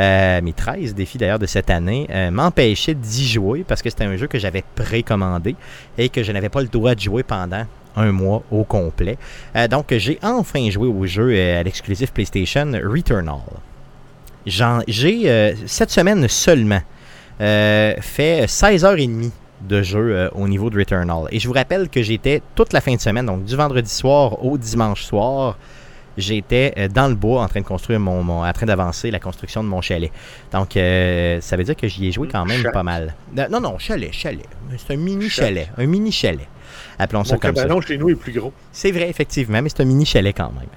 euh, mes 13 défis d'ailleurs de cette année, euh, m'empêchaient d'y jouer parce que c'était un jeu que j'avais précommandé et que je n'avais pas le droit de jouer pendant un mois au complet. Euh, donc j'ai enfin joué au jeu euh, à l'exclusif PlayStation Returnal. J'ai cette semaine seulement fait 16h30 de jeu au niveau de Returnal. Et je vous rappelle que j'étais toute la fin de semaine, donc du vendredi soir au dimanche soir, j'étais euh, dans le bois en train de construire mon, mon- en train d'avancer la construction de mon chalet. Donc euh, ça veut dire que j'y ai joué quand même Chalet. pas mal. Non, non, chalet, chalet. C'est un mini Chalet. chalet. Un mini chalet. Appelons ça Mon comme ça. cabanon chez nous est plus gros. C'est vrai, effectivement, mais c'est un mini chalet quand même.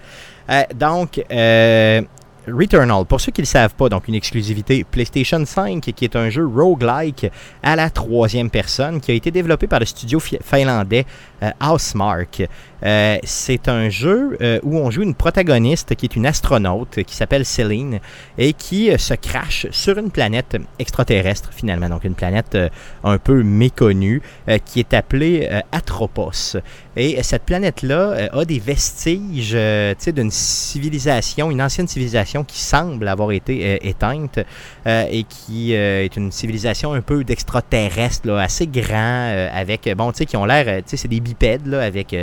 Euh, donc, euh, Returnal, pour ceux qui ne le savent pas, donc une exclusivité PlayStation 5 qui est un jeu roguelike à la troisième personne qui a été développé par le studio finlandais euh, Housemark. Euh, c'est un jeu euh, où on joue une protagoniste qui est une astronaute qui s'appelle Céline et qui se crache sur une planète extraterrestre finalement, donc une planète un peu méconnue qui est appelée Atropos. Et cette planète-là a des vestiges d'une civilisation, une ancienne civilisation qui semble avoir été éteinte et qui est une civilisation un peu d'extraterrestre, assez grand, avec, bon, tu sais, qui ont l'air, tu sais, c'est des bipèdes, là, avec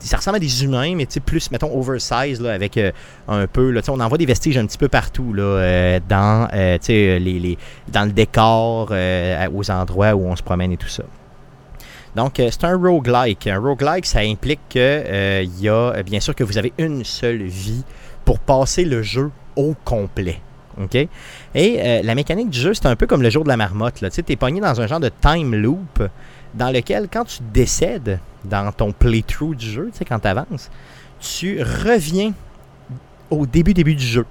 ça ressemble à des humains, mais plus, mettons, oversize, là, avec euh, un peu, là, on en voit des vestiges un petit peu partout, là, euh, dans, euh, les, les, dans le décor, aux endroits où on se promène et tout ça. Donc, c'est un roguelike. Un roguelike, ça implique qu'il y a, bien sûr, que vous avez une seule vie pour passer le jeu au complet. Et la mécanique du jeu, c'est un peu comme le jour de la marmotte. Tu es pogné dans un genre de time loop dans lequel, quand tu décèdes dans ton playthrough du jeu, quand tu avances, tu reviens au début, début du jeu.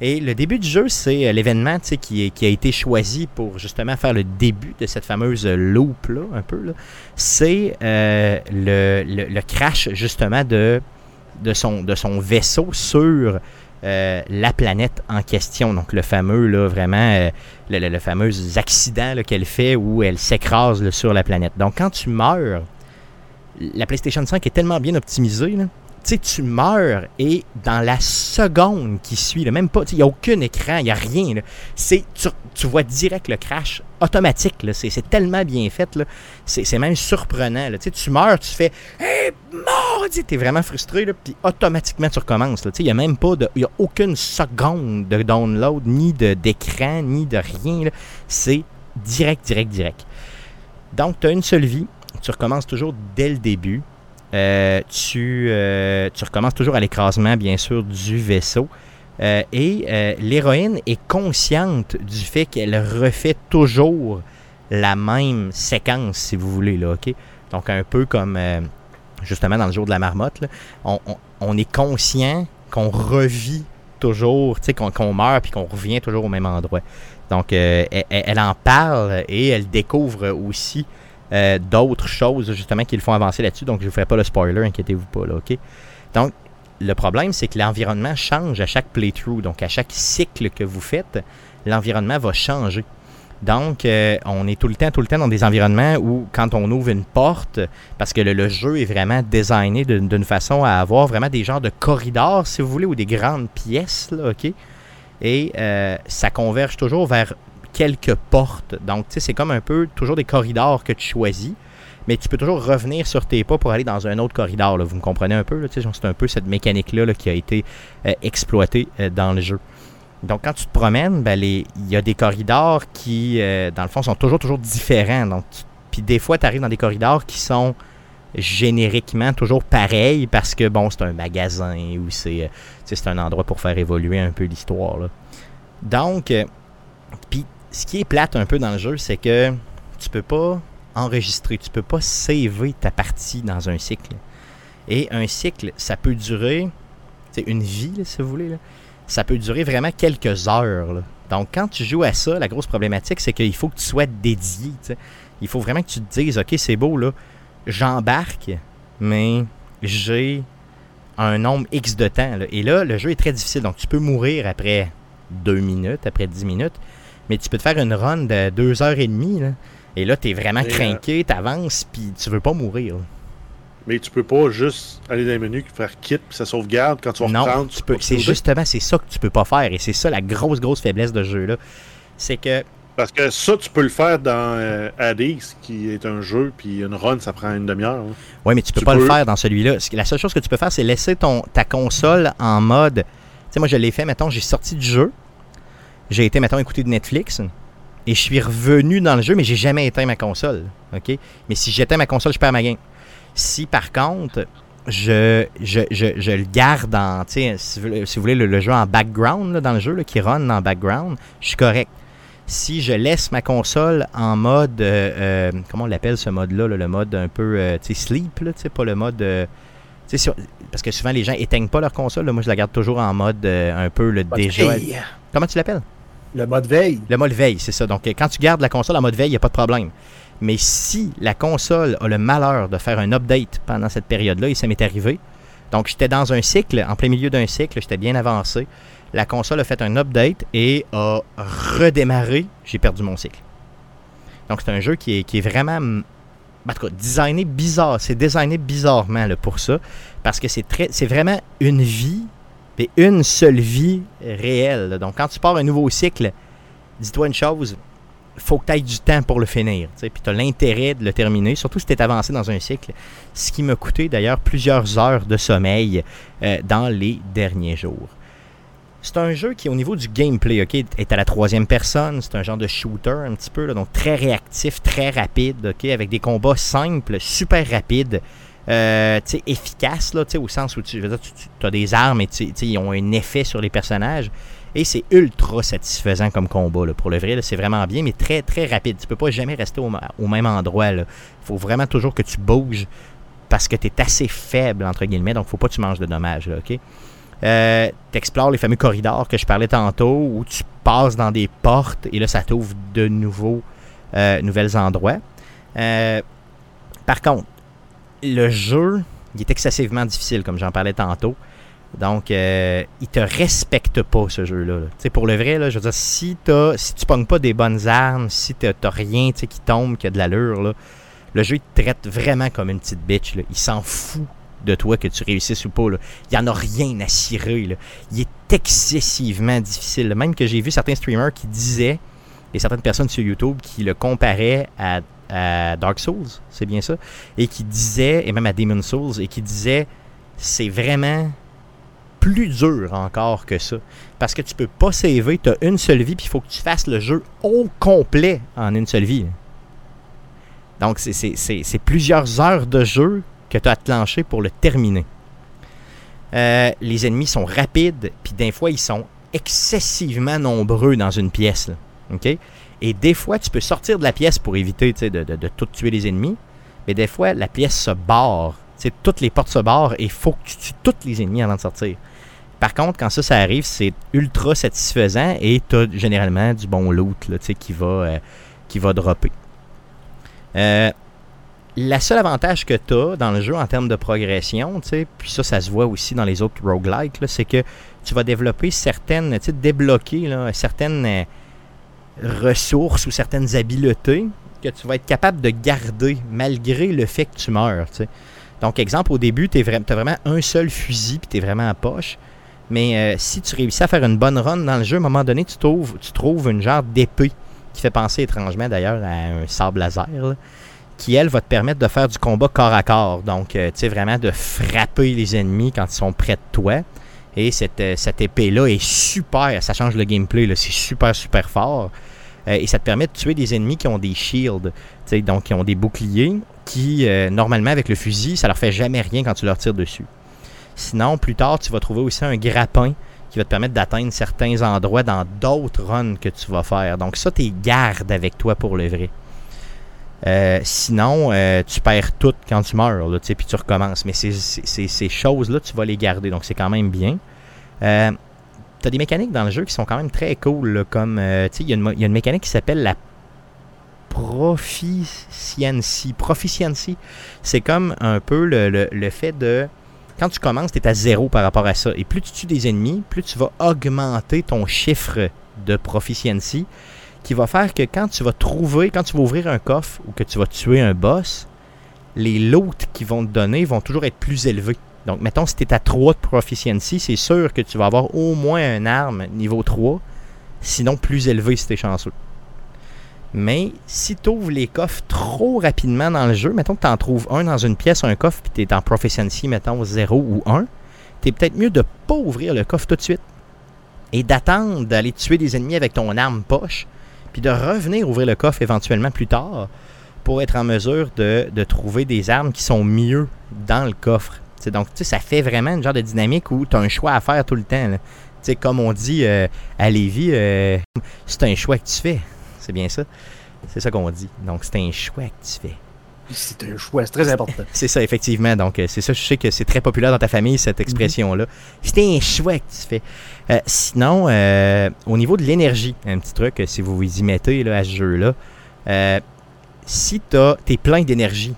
Et le début du jeu, c'est euh, l'événement qui, a été choisi pour justement faire le début de cette fameuse loop-là, un peu. C'est euh, le, crash justement de, de, son, vaisseau sur euh, la planète en question. Donc le fameux, là, vraiment, euh, le, fameux accident qu'elle fait où elle s'écrase sur la planète. Donc quand tu meurs, la PlayStation 5 est tellement bien optimisée. Tu meurs et dans la seconde qui suit, même pas, il n'y a aucun écran, il n'y a rien. C'est, tu, vois direct le crash automatique. C'est, tellement bien fait. C'est, même surprenant. Tu meurs, tu fais mort! Tu es vraiment frustré, puis automatiquement tu recommences. Il n'y a même pas de. Il a aucune seconde de download, ni d'écran, ni de rien. C'est direct, direct, direct. Donc, tu as une seule vie. Tu recommences toujours dès le début. Euh, tu, euh, tu, recommences toujours à l'écrasement, bien sûr, du vaisseau. Euh, et l'héroïne est consciente du fait qu'elle refait toujours la même séquence, si vous voulez, là, OK? Donc, un peu comme, justement, dans le jour de la marmotte, on, est conscient qu'on revit toujours, qu'on meurt puis qu'on revient toujours au même endroit. Donc, elle, en parle et elle découvre aussi euh, d'autres choses justement qui le font avancer là-dessus. Donc je ne vous ferai pas le spoiler, inquiétez-vous pas. Là? Donc le problème, c'est que l'environnement change à chaque playthrough. Donc à chaque cycle que vous faites, l'environnement va changer. Donc, euh, on est tout le temps, tout le temps dans des environnements où, quand on ouvre une porte, parce que le, jeu est vraiment designé d'une façon à avoir vraiment des genres de corridors, si vous voulez, ou des grandes pièces, là, OK? Et euh, ça converge toujours vers quelques portes. Donc, tu sais, c'est comme un peu toujours des corridors que tu choisis, mais tu peux toujours revenir sur tes pas pour aller dans un autre corridor. Vous me comprenez un peu? C'est un peu cette mécanique-là qui a été euh, exploitée dans le jeu. Donc, quand tu te promènes, ben, il y a des corridors qui, euh, dans le fond, sont toujours, toujours différents. Donc, puis des fois, tu arrives dans des corridors qui sont génériquement toujours pareils parce que, bon, c'est un magasin ou c'est un endroit pour faire évoluer un peu l'histoire. Donc, puis ce qui est plate un peu dans le jeu, c'est que tu peux pas enregistrer, tu peux pas saver ta partie dans un cycle. Et un cycle, ça peut durer, c'est une vie, si vous voulez, ça peut durer vraiment quelques heures. Donc, quand tu joues à ça, la grosse problématique, c'est qu'il faut que tu sois dédié. Il faut vraiment que tu te dises, OK, c'est beau, là, j'embarque, mais j'ai un nombre X de temps. Et là, le jeu est très difficile. Donc, tu peux mourir après deux minutes, après dix minutes mais tu peux te faire une run de deux heures et demie. et là, tu es vraiment craqué, tu avances, puis tu veux pas mourir. Mais tu peux pas juste aller dans les menus, faire quitte, puis ça sauvegarde quand tu vas non, tu peux. C'est justement, c'est ça que tu peux pas faire. Et c'est ça la grosse, grosse faiblesse de ce jeu-là. C'est que. Parce que ça, tu peux le faire dans euh, qui est un jeu, puis une run, ça prend une demi-heure. Oui, mais tu peux pas le faire dans celui-là. La seule chose que tu peux faire, c'est laisser ton, ta console en mode. Tu sais, moi, je l'ai fait, mettons, j'ai sorti du jeu, j'ai été, mettons, écouter de Netflix et je suis revenu dans le jeu, mais j'ai jamais éteint ma console. OK? Mais si j'éteins ma console, je perds ma game. Si par contre, je, je, je, le garde en, si vous, si vous voulez, le, jeu en background dans le jeu, qui run en background, je suis correct. Si je laisse ma console en mode, euh, euh, comment on l'appelle ce mode-là, le mode un peu, euh, sleep, là, pas le mode sur- parce que souvent les gens éteignent pas leur console. Moi, je la garde toujours en mode un peu le déjà. Veille. Comment tu l'appelles? Le mode veille. Le mode veille, c'est ça. Donc, quand tu gardes la console en mode veille, il n'y a pas de problème. Mais si la console a le malheur de faire un update pendant cette période-là, et ça m'est arrivé, donc j'étais dans un cycle, en plein milieu d'un cycle, j'étais bien avancé, la console a fait un update et a redémarré, j'ai perdu mon cycle. Donc c'est un jeu qui est, vraiment, en tout cas, designé bizarre. C'est designé bizarrement pour ça, parce que c'est très, c'est vraiment une vie, et une seule vie réelle. Donc quand tu pars un nouveau cycle, dis-toi une chose, faut que tu aies du temps pour le finir. Puis tu as l'intérêt de le terminer, surtout si tu es avancé dans un cycle. Ce qui m'a coûté d'ailleurs plusieurs heures de sommeil euh, dans les derniers jours. C'est un jeu qui, au niveau du gameplay, ok, est à la troisième personne. C'est un genre de shooter un petit peu, donc très réactif, très rapide, avec des combats simples, super rapides, euh, efficaces, au sens où tu, dire, as des armes et ils ont un effet sur les personnages. Et c'est ultra satisfaisant comme combat. là. Pour le vrai, c'est vraiment bien, mais très très rapide. Tu peux pas jamais rester au, même endroit. Il faut vraiment toujours que tu bouges parce que tu es assez faible, entre guillemets. Donc, faut pas que tu manges de dommages. Euh, tu explores les fameux corridors que je parlais tantôt où tu passes dans des portes et là, ça t'ouvre de nouveaux euh, nouvelles endroits. Euh, par contre, le jeu, il est excessivement difficile, comme j'en parlais tantôt. Donc, euh, il te respecte pas ce jeu-là. là. Tu sais, pour le vrai, là, je veux dire, si, t'as, si tu pognes pas des bonnes armes, si t'as, rien qui tombe, qui a de l'allure, le jeu il te traite vraiment comme une petite bitch. là. Il s'en fout de toi que tu réussisses ou pas. là. Il n'y en a rien à cirer. là. Il est excessivement difficile. Même que j'ai vu certains streamers qui disaient, et certaines personnes sur YouTube qui le comparaient à, à Dark Souls, c'est bien ça, et qui disaient, et même à Demon Souls, et qui disaient, c'est vraiment plus dur encore que ça. Parce que tu peux pas saver, tu as une seule vie, puis il faut que tu fasses le jeu au complet en une seule vie. Donc, c'est- plusieurs heures de jeu que tu as atlanché pour le terminer. Euh, les ennemis sont rapides, puis des fois, ils sont excessivement nombreux dans une pièce. Et des fois, tu peux sortir de la pièce pour éviter de, tout tuer les ennemis. Mais des fois, la pièce se barre. Toutes les portes se barrent et il faut que tu tues tous les ennemis avant de sortir. Par contre, quand ça, ça arrive, c'est ultra satisfaisant et tu as généralement du bon loot qui, va, euh, qui va dropper. Euh, la seule avantage que tu as dans le jeu en termes de progression, puis ça, ça se voit aussi dans les autres roguelikes, c'est que tu vas développer certaines, débloquer là, certaines euh, ressources ou certaines habiletés que tu vas être capable de garder malgré le fait que tu meurs. Donc, exemple, au début, tu as vraiment un seul fusil puis tu es vraiment en poche. Mais euh, si tu réussis à faire une bonne run dans le jeu, à un moment donné, tu trouves, une genre d'épée qui fait penser étrangement d'ailleurs à un sable laser, qui elle va te permettre de faire du combat corps à corps. Donc, euh, tu sais, vraiment de frapper les ennemis quand ils sont près de toi. Et cette, euh, cette épée-là est super, ça change le gameplay, c'est super, super fort. Et ça te permet de tuer des ennemis qui ont des shields, donc qui ont des boucliers, qui, normalement, avec le fusil, ça leur fait jamais rien quand tu leur tires dessus. Sinon, plus tard, tu vas trouver aussi un grappin qui va te permettre d'atteindre certains endroits dans d'autres runs que tu vas faire. Donc ça, tu gardes avec toi pour le vrai. Euh, sinon, euh, tu perds tout quand tu meurs, là, puis tu recommences. Mais ces, ces- choses-là, tu vas les garder. Donc c'est quand même bien. Euh, tu as des mécaniques dans le jeu qui sont quand même très cool. là, euh, il y, y a une mécanique qui s'appelle la proficiency. Proficiency, c'est comme un peu le- le fait de. Quand tu commences, tu es à zéro par rapport à ça. Et plus tu tues des ennemis, plus tu vas augmenter ton chiffre de proficiency qui va faire que quand tu vas trouver, quand tu vas ouvrir un coffre ou que tu vas tuer un boss, les loot qu'ils vont te donner vont toujours être plus élevés. Donc, mettons, si tu es à 3 de proficiency, c'est sûr que tu vas avoir au moins une arme niveau 3, sinon plus élevé si tu es chanceux. Mais si tu ouvres les coffres trop rapidement dans le jeu, mettons que tu en trouves un dans une pièce, un coffre, puis tu es en proficiency, mettons 0 ou 1, tu es peut-être mieux de pas ouvrir le coffre tout de suite et d'attendre d'aller tuer des ennemis avec ton arme poche, puis de revenir ouvrir le coffre éventuellement plus tard pour être en mesure de, trouver des armes qui sont mieux dans le coffre. T'sais, donc, ça fait vraiment une genre de dynamique où tu as un choix à faire tout le temps. là. Comme on dit euh, à Lévis, euh, c'est un choix que tu fais. C'est bien ça. C'est ça qu'on dit. Donc, c'est un choix que tu fais. C'est un choix, c'est très important. C'est ça, effectivement. Donc, euh, c'est ça, je sais que c'est très populaire dans ta famille, cette expression-là. C'était un choix que tu fais. Euh, sinon, euh, au niveau de l'énergie, un petit truc, si vous vous y mettez là, à ce jeu-là, euh, si tu es plein d'énergie,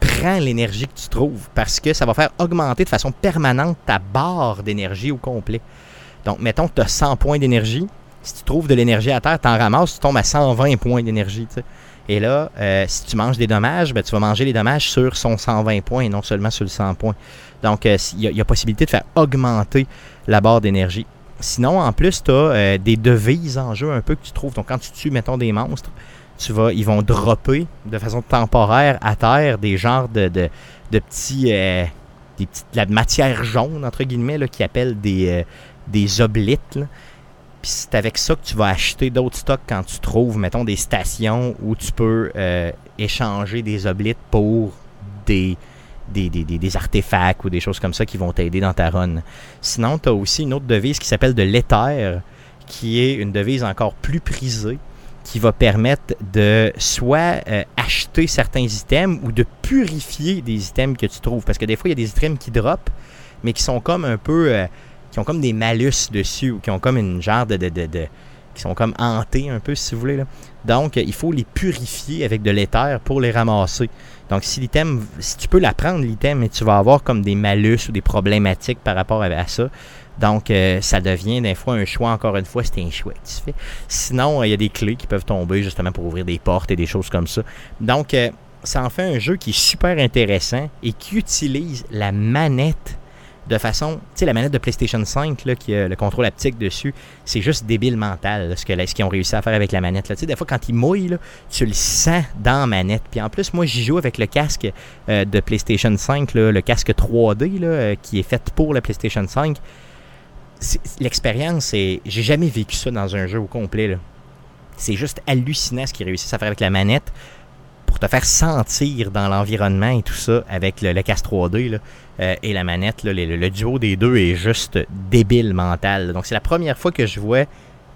prends l'énergie que tu trouves parce que ça va faire augmenter de façon permanente ta barre d'énergie au complet. Donc, mettons que tu as 100 points d'énergie. Si tu trouves de l'énergie à terre, tu en ramasses, tu tombes à 120 points d'énergie. Et là, euh, si tu manges des dommages, ben, tu vas manger les dommages sur son 120 points et non seulement sur le 100 points. Donc, euh, il y, a- possibilité de faire augmenter la barre d'énergie. Sinon, en plus, tu as des devises en jeu un peu que tu trouves. Donc, quand tu tues, mettons, des monstres, tu vas, ils vont dropper de façon temporaire à terre des genres de, de, de petits. euh, des petites, de la matière jaune, entre guillemets, là, qui appellent des, euh, des oblites. Puis c'est avec ça que tu vas acheter d'autres stocks quand tu trouves, mettons, des stations où tu peux euh, échanger des oblites pour des, des, des, des- artefacts ou des choses comme ça qui vont t'aider dans ta run. Sinon, tu as aussi une autre devise qui s'appelle de l'éther, qui est une devise encore plus prisée, qui va permettre de soit euh, acheter certains items ou de purifier des items que tu trouves. Parce que des fois, il y a des items qui drop, mais qui sont comme un peu. euh, qui ont comme des malus dessus ou qui ont comme une genre de. de, de- qui sont comme hantés un peu, si vous voulez. Donc, euh, il faut les purifier avec de l'éther pour les ramasser. Donc, si l'item, si tu peux la prendre, l'item, mais tu vas avoir comme des malus ou des problématiques par rapport à, ça. Donc, euh, ça devient des fois un choix, encore une fois, c'est un choix que tu fais. Sinon, euh, il y a des clés qui peuvent tomber justement pour ouvrir des portes et des choses comme ça. Donc, ça en fait un jeu qui est super intéressant et qui utilise la manette de façon. Tu sais, la manette de PlayStation 5 là, qui a le contrôle haptique dessus, c'est juste débile mental ce qu'ils ont réussi à faire avec la manette. Tu sais, des fois, quand ils mouillent, là, tu le sens dans la manette. Puis en plus, moi, j'y joue avec le casque euh, de PlayStation 5, là, le casque 3D là, euh, qui est fait pour la PlayStation 5. C'est- L'expérience, c'est. J'ai jamais vécu ça dans un jeu au complet. C'est juste hallucinant ce qu'ils réussissent à faire avec la manette pour te faire sentir dans l'environnement et tout ça avec le, le casque 3D là, euh, et la manette. le, duo des deux est juste débile mental. Donc c'est la première fois que je vois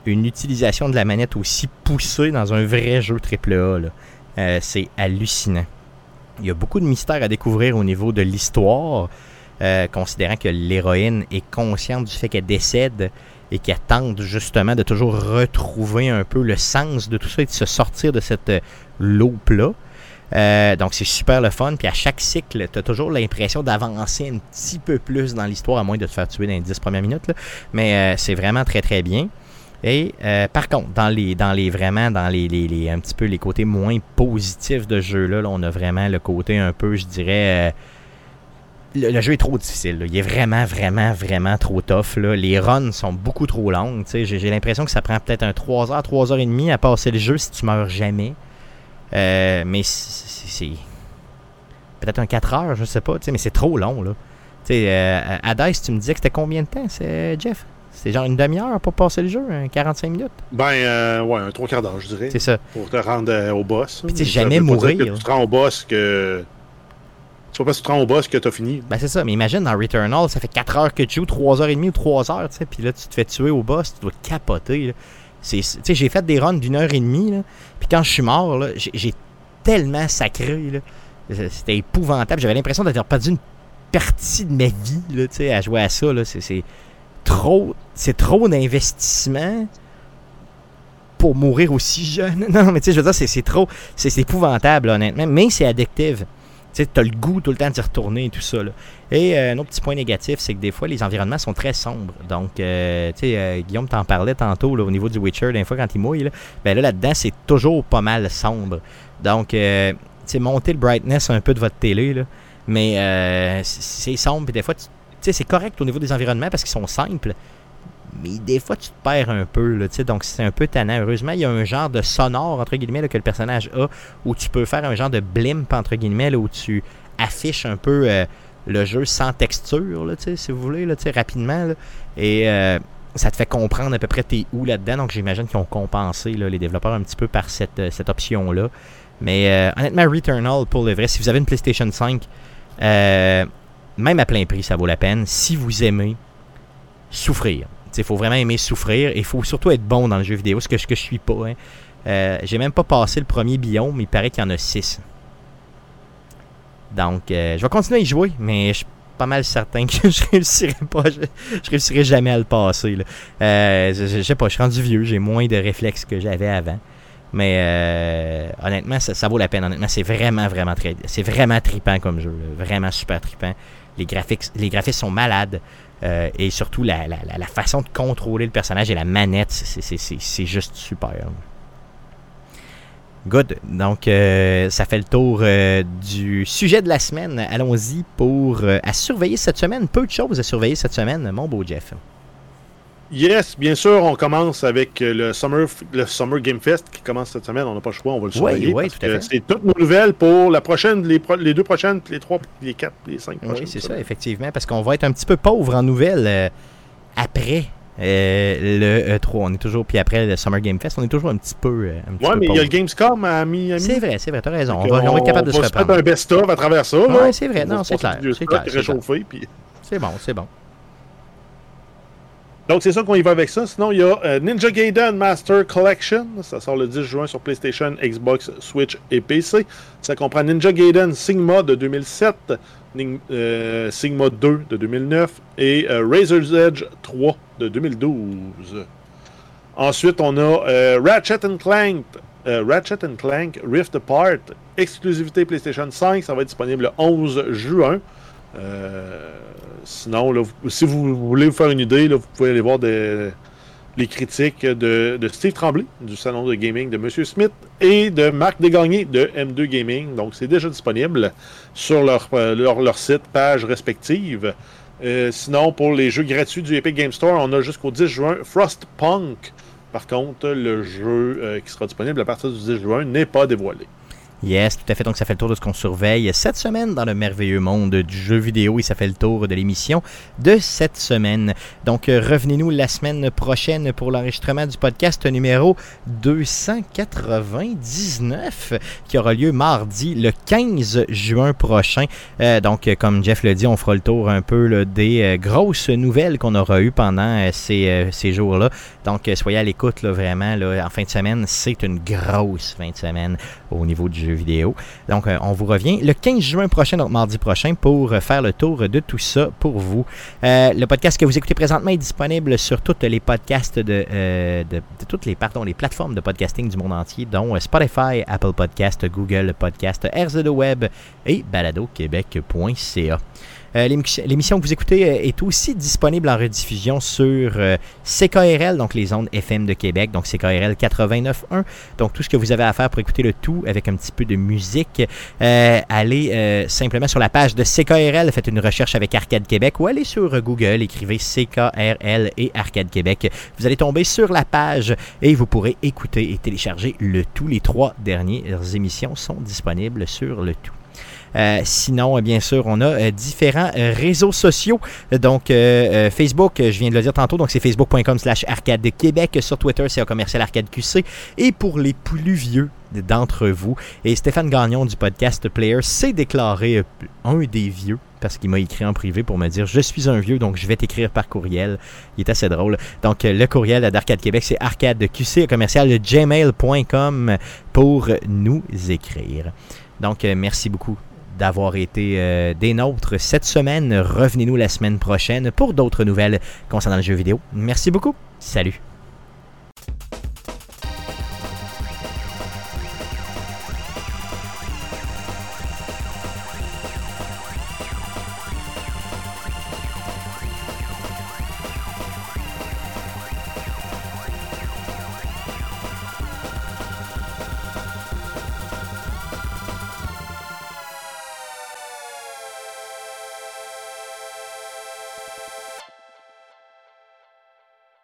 une utilisation de la manette aussi poussée dans un vrai jeu AAA. là. Euh, c'est hallucinant. Il y a beaucoup de mystères à découvrir au niveau de l'histoire, euh, considérant que l'héroïne est consciente du fait qu'elle décède et qu'elle tente justement de toujours retrouver un peu le sens de tout ça et de se sortir de cette loupe-là. Euh, donc c'est super le fun. Puis à chaque cycle, tu as toujours l'impression d'avancer un petit peu plus dans l'histoire, à moins de te faire tuer dans les 10 premières minutes. Mais euh, c'est vraiment très très bien. Et euh, par contre, dans les, dans les vraiment, dans les, les- les- un petit peu les côtés moins positifs de jeu-là, là, on a vraiment le côté un peu, je dirais, le, jeu est trop difficile. Il est vraiment, vraiment, vraiment trop tough. là. Les runs sont beaucoup trop longues. j'ai l'impression que ça prend peut-être un 3h, 3h30 à passer le jeu si tu meurs jamais. Euh, mais c'est- peut-être un 4 heures, je sais pas, mais c'est trop long. là. Tu sais, euh, Dice, tu me disais que c'était combien de temps, c'est Jeff? C'est genre une demi-heure pour passer le jeu, un 45 minutes? Ben, euh, ouais, un trois quarts d'heure, je dirais. C'est ça. Pour te rendre euh, au boss. Puis, tu jamais mourir. que tu te rends au boss que. C'est pas parce que tu te rends au boss que t'as fini. Ben c'est ça, mais imagine dans Returnal, ça fait 4 heures que tu joues, 3h30 ou 3 heures, tu sais, puis là tu te fais tuer au boss, tu dois capoter. là. J'ai fait des runs d'une heure et demie, puis quand je suis mort, j'ai, tellement sacré, c'était épouvantable. J'avais l'impression d'avoir perdu une partie de ma vie, à jouer à ça. C'est, trop, c'est trop d'investissement pour mourir aussi jeune. Non, mais tu sais, je veux dire, c'est, trop, c'est, épouvantable, honnêtement, mais c'est addictive. Tu t'as le goût tout le temps d'y retourner et tout ça. là. Et euh, un autre petit point négatif, c'est que des fois, les environnements sont très sombres. Donc, euh, tu sais, euh, Guillaume t'en parlait tantôt au niveau du Witcher, des fois quand il mouille. Là, ben là, là-dedans, c'est toujours pas mal sombre. Donc, tu sais, montez le brightness un peu de votre télé. Là, mais c'est sombre. Puis des fois, tu sais, c'est correct au niveau des environnements parce qu'ils sont simples. Mais des fois, tu te perds un peu. Là, donc, c'est un peu tannant. Heureusement, il y a un genre de sonore, entre guillemets, que le personnage a où tu peux faire un genre de blimp, entre guillemets, où tu affiches un peu euh, le jeu sans texture, là, si vous voulez, là, rapidement. et euh, ça te fait comprendre à peu près t'es où là-dedans. Donc j'imagine qu'ils ont compensé les développeurs un petit peu par cette, euh, cette option-là. Mais euh, honnêtement, Returnal, pour le vrai, si vous avez une PlayStation 5, euh, même à plein prix, ça vaut la peine. Si vous aimez souffrir. Il faut vraiment aimer souffrir et il faut surtout être bon dans le jeu vidéo, ce que, ce que je suis pas. Hein. Euh, J'ai même pas passé le premier biome, mais il paraît qu'il y en a six. Donc, je vais continuer à y jouer, mais je suis pas mal certain que je réussirai pas. Je, réussirai jamais à le passer. je, je, sais pas, je suis rendu vieux, j'ai moins de réflexes que j'avais avant. Mais honnêtement, ça, vaut la peine. Honnêtement, c'est vraiment, vraiment très. C'est vraiment tripant comme jeu. Vraiment super tripant. Les graphiques, sont malades. Euh, et surtout, la, façon de contrôler le personnage et la manette, c'est juste super. Good. Donc, euh, ça fait le tour euh, du sujet de la semaine. Allons-y pour à surveiller cette semaine. Peu de choses à surveiller cette semaine, mon beau Jeff. Yes, bien sûr, on commence avec euh, le Summer, le Summer Game Fest qui commence cette semaine. On n'a pas le choix, on va le surveiller. Oui, oui, tout à fait. C'est toutes nos nouvelles pour la prochaine, les, les, deux prochaines, les trois, les quatre, les cinq prochaines. Oui, c'est ça, effectivement, parce qu'on va être un petit peu pauvre en nouvelles euh, après euh, le E3. On est toujours, puis après le Summer Game Fest, on est toujours un petit peu. ouais, mais il y a le Gamescom à Miami. C'est vrai, c'est vrai, t'as raison. On va, on, va, être capable de se reprendre. On va un best-of à travers ça. Oui, c'est vrai, non, c'est clair. C'est clair. C'est bon, c'est bon. Donc, c'est ça qu'on y va avec ça. Sinon, il y a euh, Ninja Gaiden Master Collection. Ça sort le 10 juin sur PlayStation, Xbox, Switch et PC. Ça comprend Ninja Gaiden Sigma de 2007, euh, Sigma 2 de 2009 et euh, Razor's Edge 3 de 2012. Ensuite, on a Ratchet Clank. Ratchet Clank Rift Apart, exclusivité PlayStation 5. Ça va être disponible le 11 juin. Sinon, si vous voulez vous faire une idée, vous pouvez aller voir les critiques de, Steve Tremblay du salon de gaming de M. Smith et de Marc Desgagnés de M2 Gaming. Donc, c'est déjà disponible sur leur, euh, leur, site, page respective. Euh, sinon, pour les jeux gratuits du Epic Game Store, on a jusqu'au 10 juin Frostpunk. Par contre, le jeu euh, qui sera disponible à partir du 10 juin n'est pas dévoilé. Yes, tout à fait. Donc, ça fait le tour de ce qu'on surveille cette semaine dans le merveilleux monde du jeu vidéo et ça fait le tour de l'émission de cette semaine. Donc, euh, revenez-nous la semaine prochaine pour l'enregistrement du podcast numéro 299 qui aura lieu mardi le 15 juin prochain. Euh, donc, comme Jeff le dit, on fera le tour un peu des euh, grosses nouvelles qu'on aura eues pendant ces, ces jours-là. Donc, soyez à l'écoute vraiment. Là, en fin de semaine, c'est une grosse fin de semaine au niveau du jeu vidéo. Donc, euh, on vous revient le 15 juin prochain, donc mardi prochain, pour euh, faire le tour de tout ça pour vous. Euh, le podcast que vous écoutez présentement est disponible sur toutes les podcasts de, toutes les, pardon, les plateformes de podcasting du monde entier, dont Spotify, Apple Podcast, Google Podcast, RZO Web et baladoquebec.ca. Euh, l'émission que vous écoutez euh, est aussi disponible en rediffusion sur euh, CKRL, donc les ondes FM de Québec, donc CKRL 89.1. Donc tout ce que vous avez à faire pour écouter le tout avec un petit peu de musique, allez simplement sur la page de CKRL, faites une recherche avec Arcade Québec ou allez sur Google, écrivez CKRL et Arcade Québec. Vous allez tomber sur la page et vous pourrez écouter et télécharger le tout. Les trois dernières émissions sont disponibles sur le tout. Euh, sinon, bien sûr, on a euh, différents euh, réseaux sociaux. Donc, Facebook, je viens de le dire tantôt, donc c'est facebook.com slash arcade de Québec. Sur Twitter, c'est commercial arcade QC. Et pour les plus vieux d'entre vous, et Stéphane Gagnon du podcast Player s'est déclaré un des vieux parce qu'il m'a écrit en privé pour me dire je suis un vieux donc je vais t'écrire par courriel. Il est assez drôle. Donc le courriel d'Arcade Québec c'est arcadeqc commercial gmail.com pour nous écrire. Donc merci beaucoup d'avoir été euh, des nôtres cette semaine. Revenez-nous la semaine prochaine pour d'autres nouvelles concernant le jeu vidéo. Merci beaucoup. Salut.